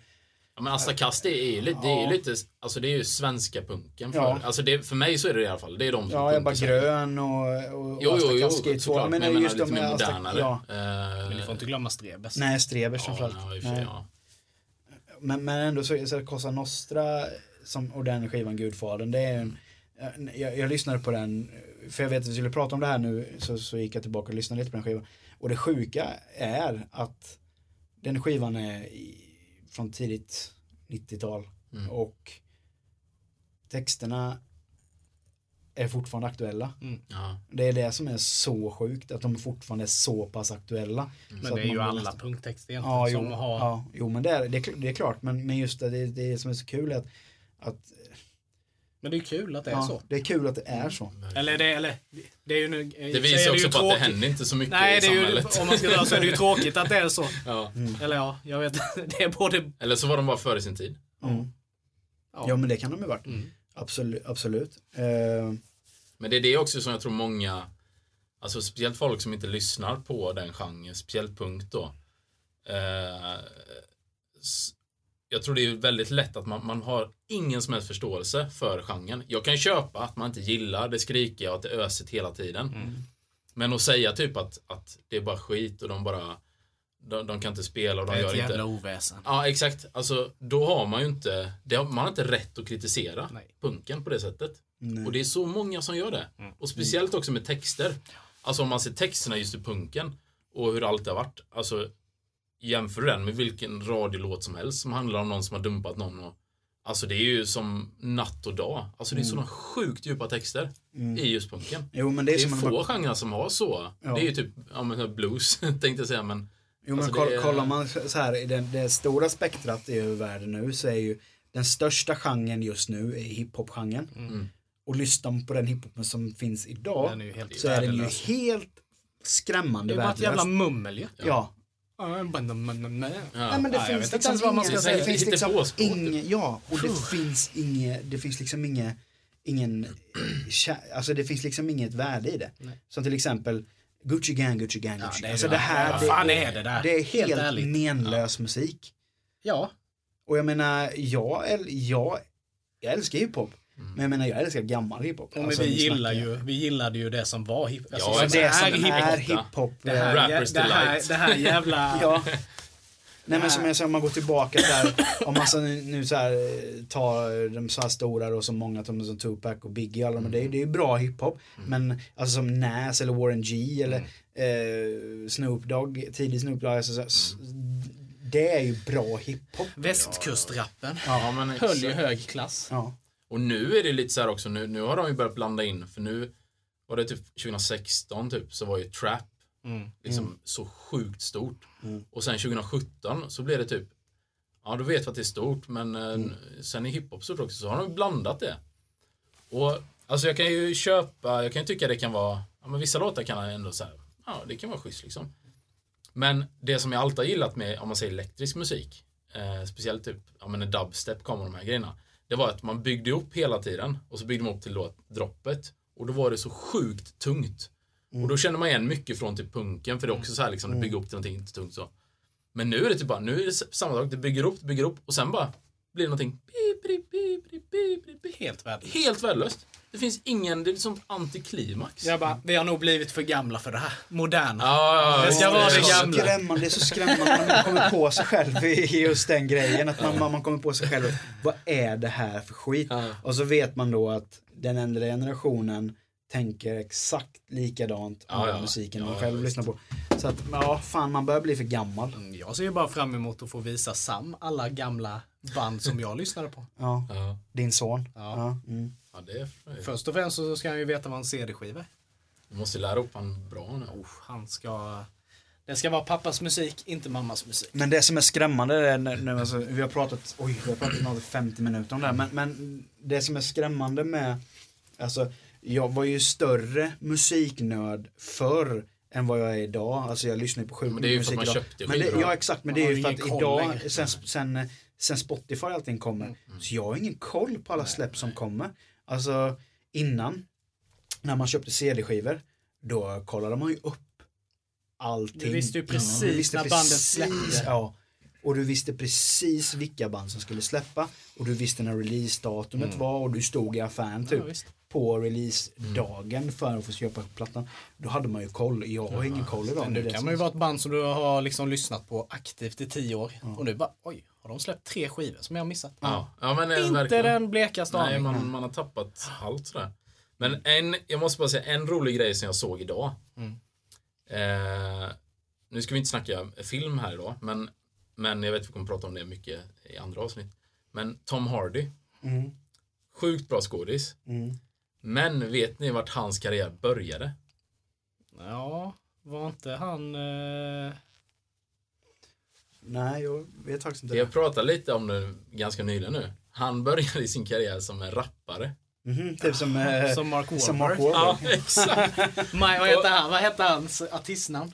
Ja, men Asta Kast det är ju lite, det är Ja. ju lite, alltså det är ju svenska punken. För, Ja. alltså det, för mig så är det i alla fall, det är de som ja, Ebba. Grön och, och Jo, Asta jo, jo, två. såklart. Men Men jag menar just lite de mer modernare. Ja, Eh, Men ni får inte glömma Strebers. nej, Strebers ja, framförallt. ja, för sig, Nej. ja. Men, men ändå så är så Cosa Nostra som, och den skivan Gudfadern, det är en, jag, jag lyssnade på den, för jag vet att vi skulle prata om det här nu, så, så gick jag tillbaka och lyssnade lite på den skivan. Och det sjuka är att den skivan är från tidigt 90-tal Mm. och texterna är fortfarande aktuella. Ja. Det är det som är så sjukt, att de fortfarande är så pass aktuella. Så Men det är ju alla nästan- punktexter egentligen Ja, som jo, har... ja, jo men det är, det, är, det är klart, men, men just det, det, det som är så kul är att, att Men det är kul att det är ja, så. det är kul att det är så. Eller det, eller, det är ju nu... Det visar också på att det händer inte så mycket Nej, i det är ju, samhället. om man ska dra så är det ju tråkigt att det är så. Ja. Eller ja, jag vet Det är både... Eller så var de bara före sin tid. Mm. Ja. Ja men det kan de ju varit. Mm. Absolut. absolut. Eh, Men det är det också som jag tror många, alltså speciellt folk som inte lyssnar på den genren, speciellt punkt då. Eh, jag tror det är väldigt lätt att man, man har ingen som helst förståelse för genren. Jag kan köpa att man inte gillar det skrikiga och att det är ösigt hela tiden. Mm. Men att säga typ att, att det är bara skit och de bara de, de kan inte spela och Det de är gör ett inte jävla oväsen. Ja, exakt. Alltså, då har man ju inte, det har, man har inte rätt att kritisera Nej. punken på det sättet. nej. Och det är så många som gör det. Mm. Och speciellt också med texter. Alltså om man ser texterna just i punken och hur allt har varit. Alltså jämför den med vilken radiolåt som helst som handlar om någon som har dumpat någon. Och, alltså det är ju som natt och dag. Alltså det är sådana sjukt djupa texter i just punken. Jo men det är, Det är som få man, genrer som har så. Ja. Det är ju typ, ja men blues tänkte jag säga men. jo, men alltså, koll, det är- kollar man så här i den, det stora spektrat i världen nu så är ju den största genren just nu är hiphop-genren. Mm. Och lyssnar man på den hiphopen som finns idag Den är ju helt så är den ju värdelös. helt Det skrämmande är bara ett jävla värdelös. mummel ju. Ja, Ja. Nej, men det Ja, finns liksom vad man ska inget- säga. Det finns liksom påspråk, inget, ja, och det finns inget, det finns liksom inget, ingen, alltså det finns liksom inget värde i det. Som till exempel Gucci Gang, Gucci Gang, Ja, Gucci det Gang. är Alltså det. det här, Vad det, fan är det där? det är Helt helt, ärligt. menlös musik. Ja. Och jag menar, jag, jag, jag älskar hiphop. Men jag menar, jag älskar gammal hiphop. Ja, Alltså, vi, gillar ju, vi gillade ju det som var hip, alltså, Ja, det som är hiphop. hiphop. Det här, Rappers det, här, det här jävla... Ja. Nej men som jag sa, om man går tillbaka där, om man så nu, nu så här, eh, tar de så här stora då som många som, som Tupac och Biggie, alla de, det, är- det är ju bra hiphop. Men alltså som Nas eller Warren G eller eh, Snoop Dogg, tidig Snoop Dogg, alltså, så, här, s- det är ju bra hiphop. Västkustrappen. Ja, men Höll ju hög klass. Ja. Och nu är det lite så här också, nu, nu har de ju börjat blanda in, för nu var det typ 2016 typ, så var ju trap Mm. liksom så sjukt stort. Mm. Och sen 2017 så blev det typ, ja då vet vi att det är stort, men eh, Mm. sen är hiphop stort också, så har de blandat det. Och alltså jag kan ju köpa, jag kan ju tycka det kan vara, ja men vissa låtar kan ändå säga, ja det kan vara schysst liksom. Men det som jag alltid har gillat med, om man säger elektrisk musik, eh, speciellt typ, ja men när dubstep kom och de här grejerna, det var att man byggde upp hela tiden och så byggde man upp till då droppet. Och då var det så sjukt tungt. Och då känner man igen mycket från typ punken, för det är också så här liksom, det bygger upp till någonting inte tungt så. Men nu är det typ bara, nu är det samma sak, det bygger upp, det bygger upp och sen bara blir det någonting. Helt värdelöst. helt värdelöst. Det finns ingen, det är som antiklimax. Jag bara, vi har nog blivit för gamla för det här. Moderna. Ja, ja, ja, Det ska vara är det så. gamla. Skrämmande, det är så skrämmande när man kommer på sig själv i just den grejen. Att man, man kommer på sig själv, vad är det här för skit? Ja. Och så vet man då att den äldre generationen tänker exakt likadant om Ja, den ja. musiken Ja, man själv visst. lyssnar på. Så att, ja, fan man börjar bli för gammal. Mm, Jag ser ju bara fram emot att få visa Sam alla gamla band som jag lyssnade på. Ja, Ja, din son. Ja. Ja, mm. ja det är Först och främst så ska han ju veta vad en CD-skiva är. Du måste lära upp han bra nu. Oh, han ska... Det ska vara pappas musik, inte mammas musik. Men det som är skrämmande är när, när, alltså, vi har pratat, oj, vi har pratat något 50 minuter om det här, men, men det som är skrämmande med, alltså jag var ju större musiknörd förr än vad jag är idag. Alltså jag lyssnar på sjukt Men det är ju för att man idag. köpte skivor. Ja exakt, men Man det är ju för att idag, sen, sen, sen Spotify och allting kommer, så jag har ingen koll på alla släpp som kommer. Alltså innan, när man köpte CD-skivor, då kollade man ju upp allting. Du visste ju precis Du visste när bandet precis, släppte. Ja. Och du visste precis vilka band som skulle släppa. Och du visste när releasedatumet var och du stod i affären typ Ja, på releasedagen för att få köpa plattan. Då hade man ju koll. Jag har ingen koll idag. Nu det kan man ju vara ett band som du har liksom lyssnat på aktivt i tio år. Och nu bara, oj, har de släppt tre skivor som jag har missat? Ja, ja men Inte verkligen. den blekaste Nej, aning. man, man har tappat allt sådär. Men en, jag måste bara säga en rolig grej som jag såg idag. Mm. Eh, nu ska vi inte snacka film här idag, men, men jag vet att vi kommer prata om det mycket i andra avsnitt. Men Tom Hardy, Mm, sjukt bra skådis. mm. Men vet ni vart hans karriär började? Ja, var inte han... Eh... Nej, jag vet faktiskt inte. Jag pratade lite om det ganska nyligen nu. Han började sin karriär som en rappare. Mhm, typ som, eh, Som Mark som Mark Wahlberg. Wahlberg. Ja, exakt. Maj, vad hette han? Vad hette hans artistnamn?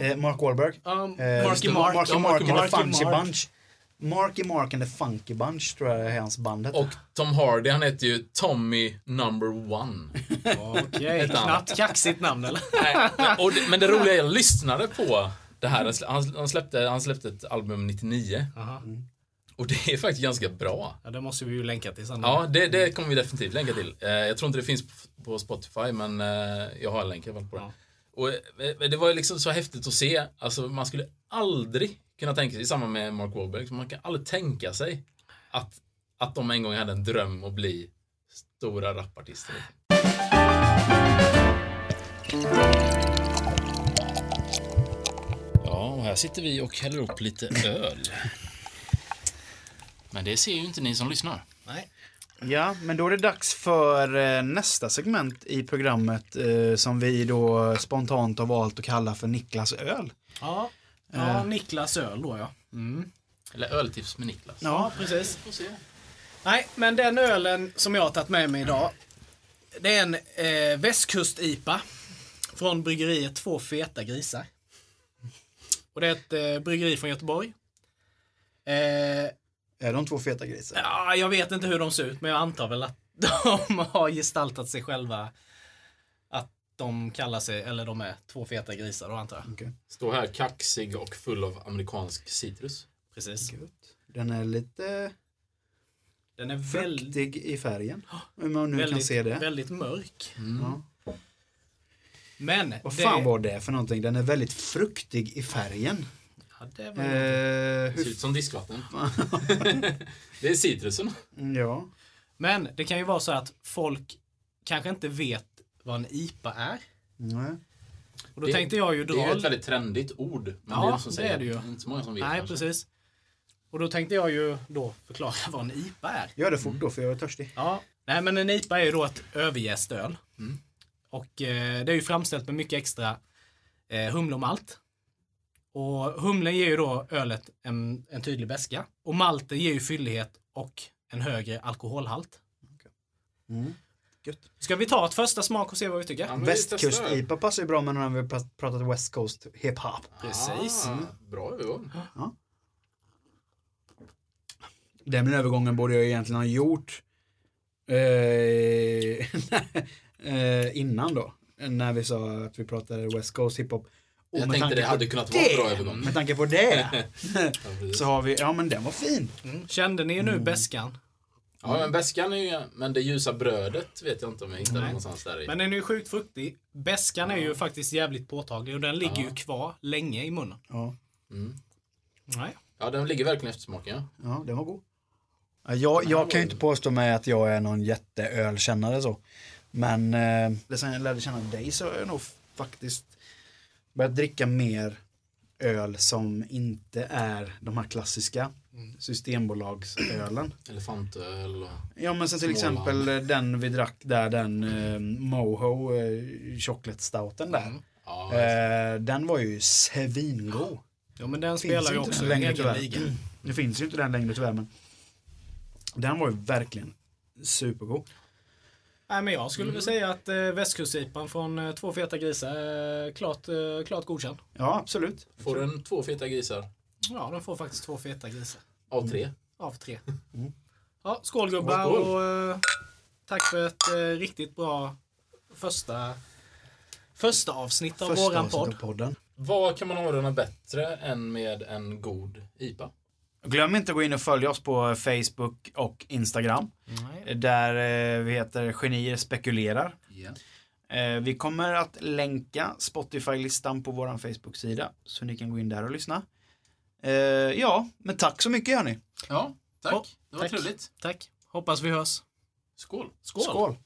Eh, Mark Wahlberg. Um, Eh, Marky Mark. Marky Mark Marky and the Mark. Funky Mark. Bunch. Marky Mark and the Funky Bunch tror jag är hans band. Och Tom Hardy, han heter ju Tommy number one. Okej, Ett annat. knappt kaxigt namn eller? Nej, men, och det, men det roliga är, jag lyssnade på det här. Han, han, släppte, han släppte ett album 99. Aha. Och det är faktiskt ganska bra. Ja, det måste vi ju länka till sen. Ja, det, det kommer vi definitivt länka till. Eh, jag tror inte det finns på- Spotify, men eh, jag har en länk i alla fall på det. Ja. Och eh, det var ju liksom så häftigt att se. Alltså, man skulle aldrig kunna tänka sig, i samband med Mark Wahlberg, man kan aldrig tänka sig att, att de en gång hade en dröm att bli stora rapartister. Här sitter vi och häller upp lite öl. Men det ser ju inte ni som lyssnar. Nej. Ja, men då är det dags för eh, nästa segment i programmet eh, som vi då spontant har valt att kalla för Niklas öl. Ja, ja Niklas öl då ja. Mm. Eller öltips med Niklas. Ja, precis. Får se. Nej, men den ölen som jag har tagit med mig idag. Det är en eh, västkust-IPA. Från bryggeriet Två Feta Grisar. Och det är ett eh, bryggeri från Göteborg. Eh, Är de två feta grisar? ja, jag vet inte hur de ser ut, men jag antar väl att de har gestaltat sig själva. Att de kallar sig, eller de är två feta grisar då antar jag. Okej. Står här kaxig och full av amerikansk citrus. Precis. Gött. Den är lite Den är väldigt, fruktig i färgen. Om man nu kan väldigt, se det. väldigt mörk. Ja. Men Vad det, fan var det för någonting? Den är väldigt fruktig i färgen. Ja, det var Eh, Det ser ut som diskvatten. det är citrusen. Ja. Men det kan ju vara så att folk kanske inte vet vad en IPA är. Nej. Och då Det- tänkte jag ju Det är dra... ett väldigt trendigt ord. Men Ja, det är, det säger, är det ju. inte så många som vet. Nej, kanske. precis. Och då tänkte jag ju då förklara vad en IPA är. Gör det fort då för jag är törstig. Ja, nej men en IPA är ju då ett överjäst öl. Mm. Och eh, det är ju framställt med mycket extra eh, humle och malt. Och humlen ger ju då ölet en, en tydlig beska. Och malten ger ju fyllighet och en högre alkoholhalt. Mm. Gött. Ska vi ta ett första smak och se vad vi tycker? Ja. Västkust-IPA passar ju bra med när vi pratat West Coast hiphop. Precis. Ah, bra övergång. Den övergången borde jag egentligen ha gjort eh, eh, innan då. När vi sa att vi pratade West Coast hiphop. Och Jag med tänkte det hade kunnat vara en bra övergång. Med tanke på det Ja, så har vi, ja men den var fin. Mm. Kände ni nu beskan? Ja, men beskan är ju, men det ljusa brödet vet jag inte om jag hittade Nej. någonstans där i. Men den är ju sjukt fruktig. Beskan är ju faktiskt jävligt påtaglig och den ligger ju kvar länge i munnen. Ja, Mm. Nej. Ja, den ligger verkligen efter smaken. Ja. ja den var god. Ja, Jag, jag kan ju inte påstå mig att jag är någon jätteölkännare så. Men eh, sen jag lärde känna dig så har jag nog faktiskt börjat dricka mer öl som inte är de här klassiska systembolagsölen. Elefantöl och... Ja men sen till Småland. exempel den vi drack där, den eh, Moho eh, chocolate stouten där. Mm. Ja, Eh, den var ju svingod. Jo men den Finns spelar ju inte också en längre tyvärr. liga. Det finns ju inte den längre tyvärr men den var ju verkligen supergod. Nej men jag skulle väl säga att eh, västkustsipan från eh, Två feta grisar är klart, eh, klart godkänd. Ja absolut. Får den två feta grisar Ja, den får faktiskt två feta grisar. av tre. Av tre. Mm. Ja, skål gubbar Skål, och eh, tack för ett eh, riktigt bra första, första avsnitt av Första våran podd. av podden. Vad kan man avrunda bättre än med en god IPA? Glöm inte att gå in och följa oss på Facebook och Instagram. Nej. Där eh, vi heter Genier spekulerar. Eh, vi kommer att länka Spotify-listan på vår Facebook-sida. Så ni kan gå in där och lyssna. Eh, ja, men tack så mycket hörni. Ja, tack. Ja, det var tack. trevligt. Tack. Hoppas vi hörs. Skål. Skål. Skål.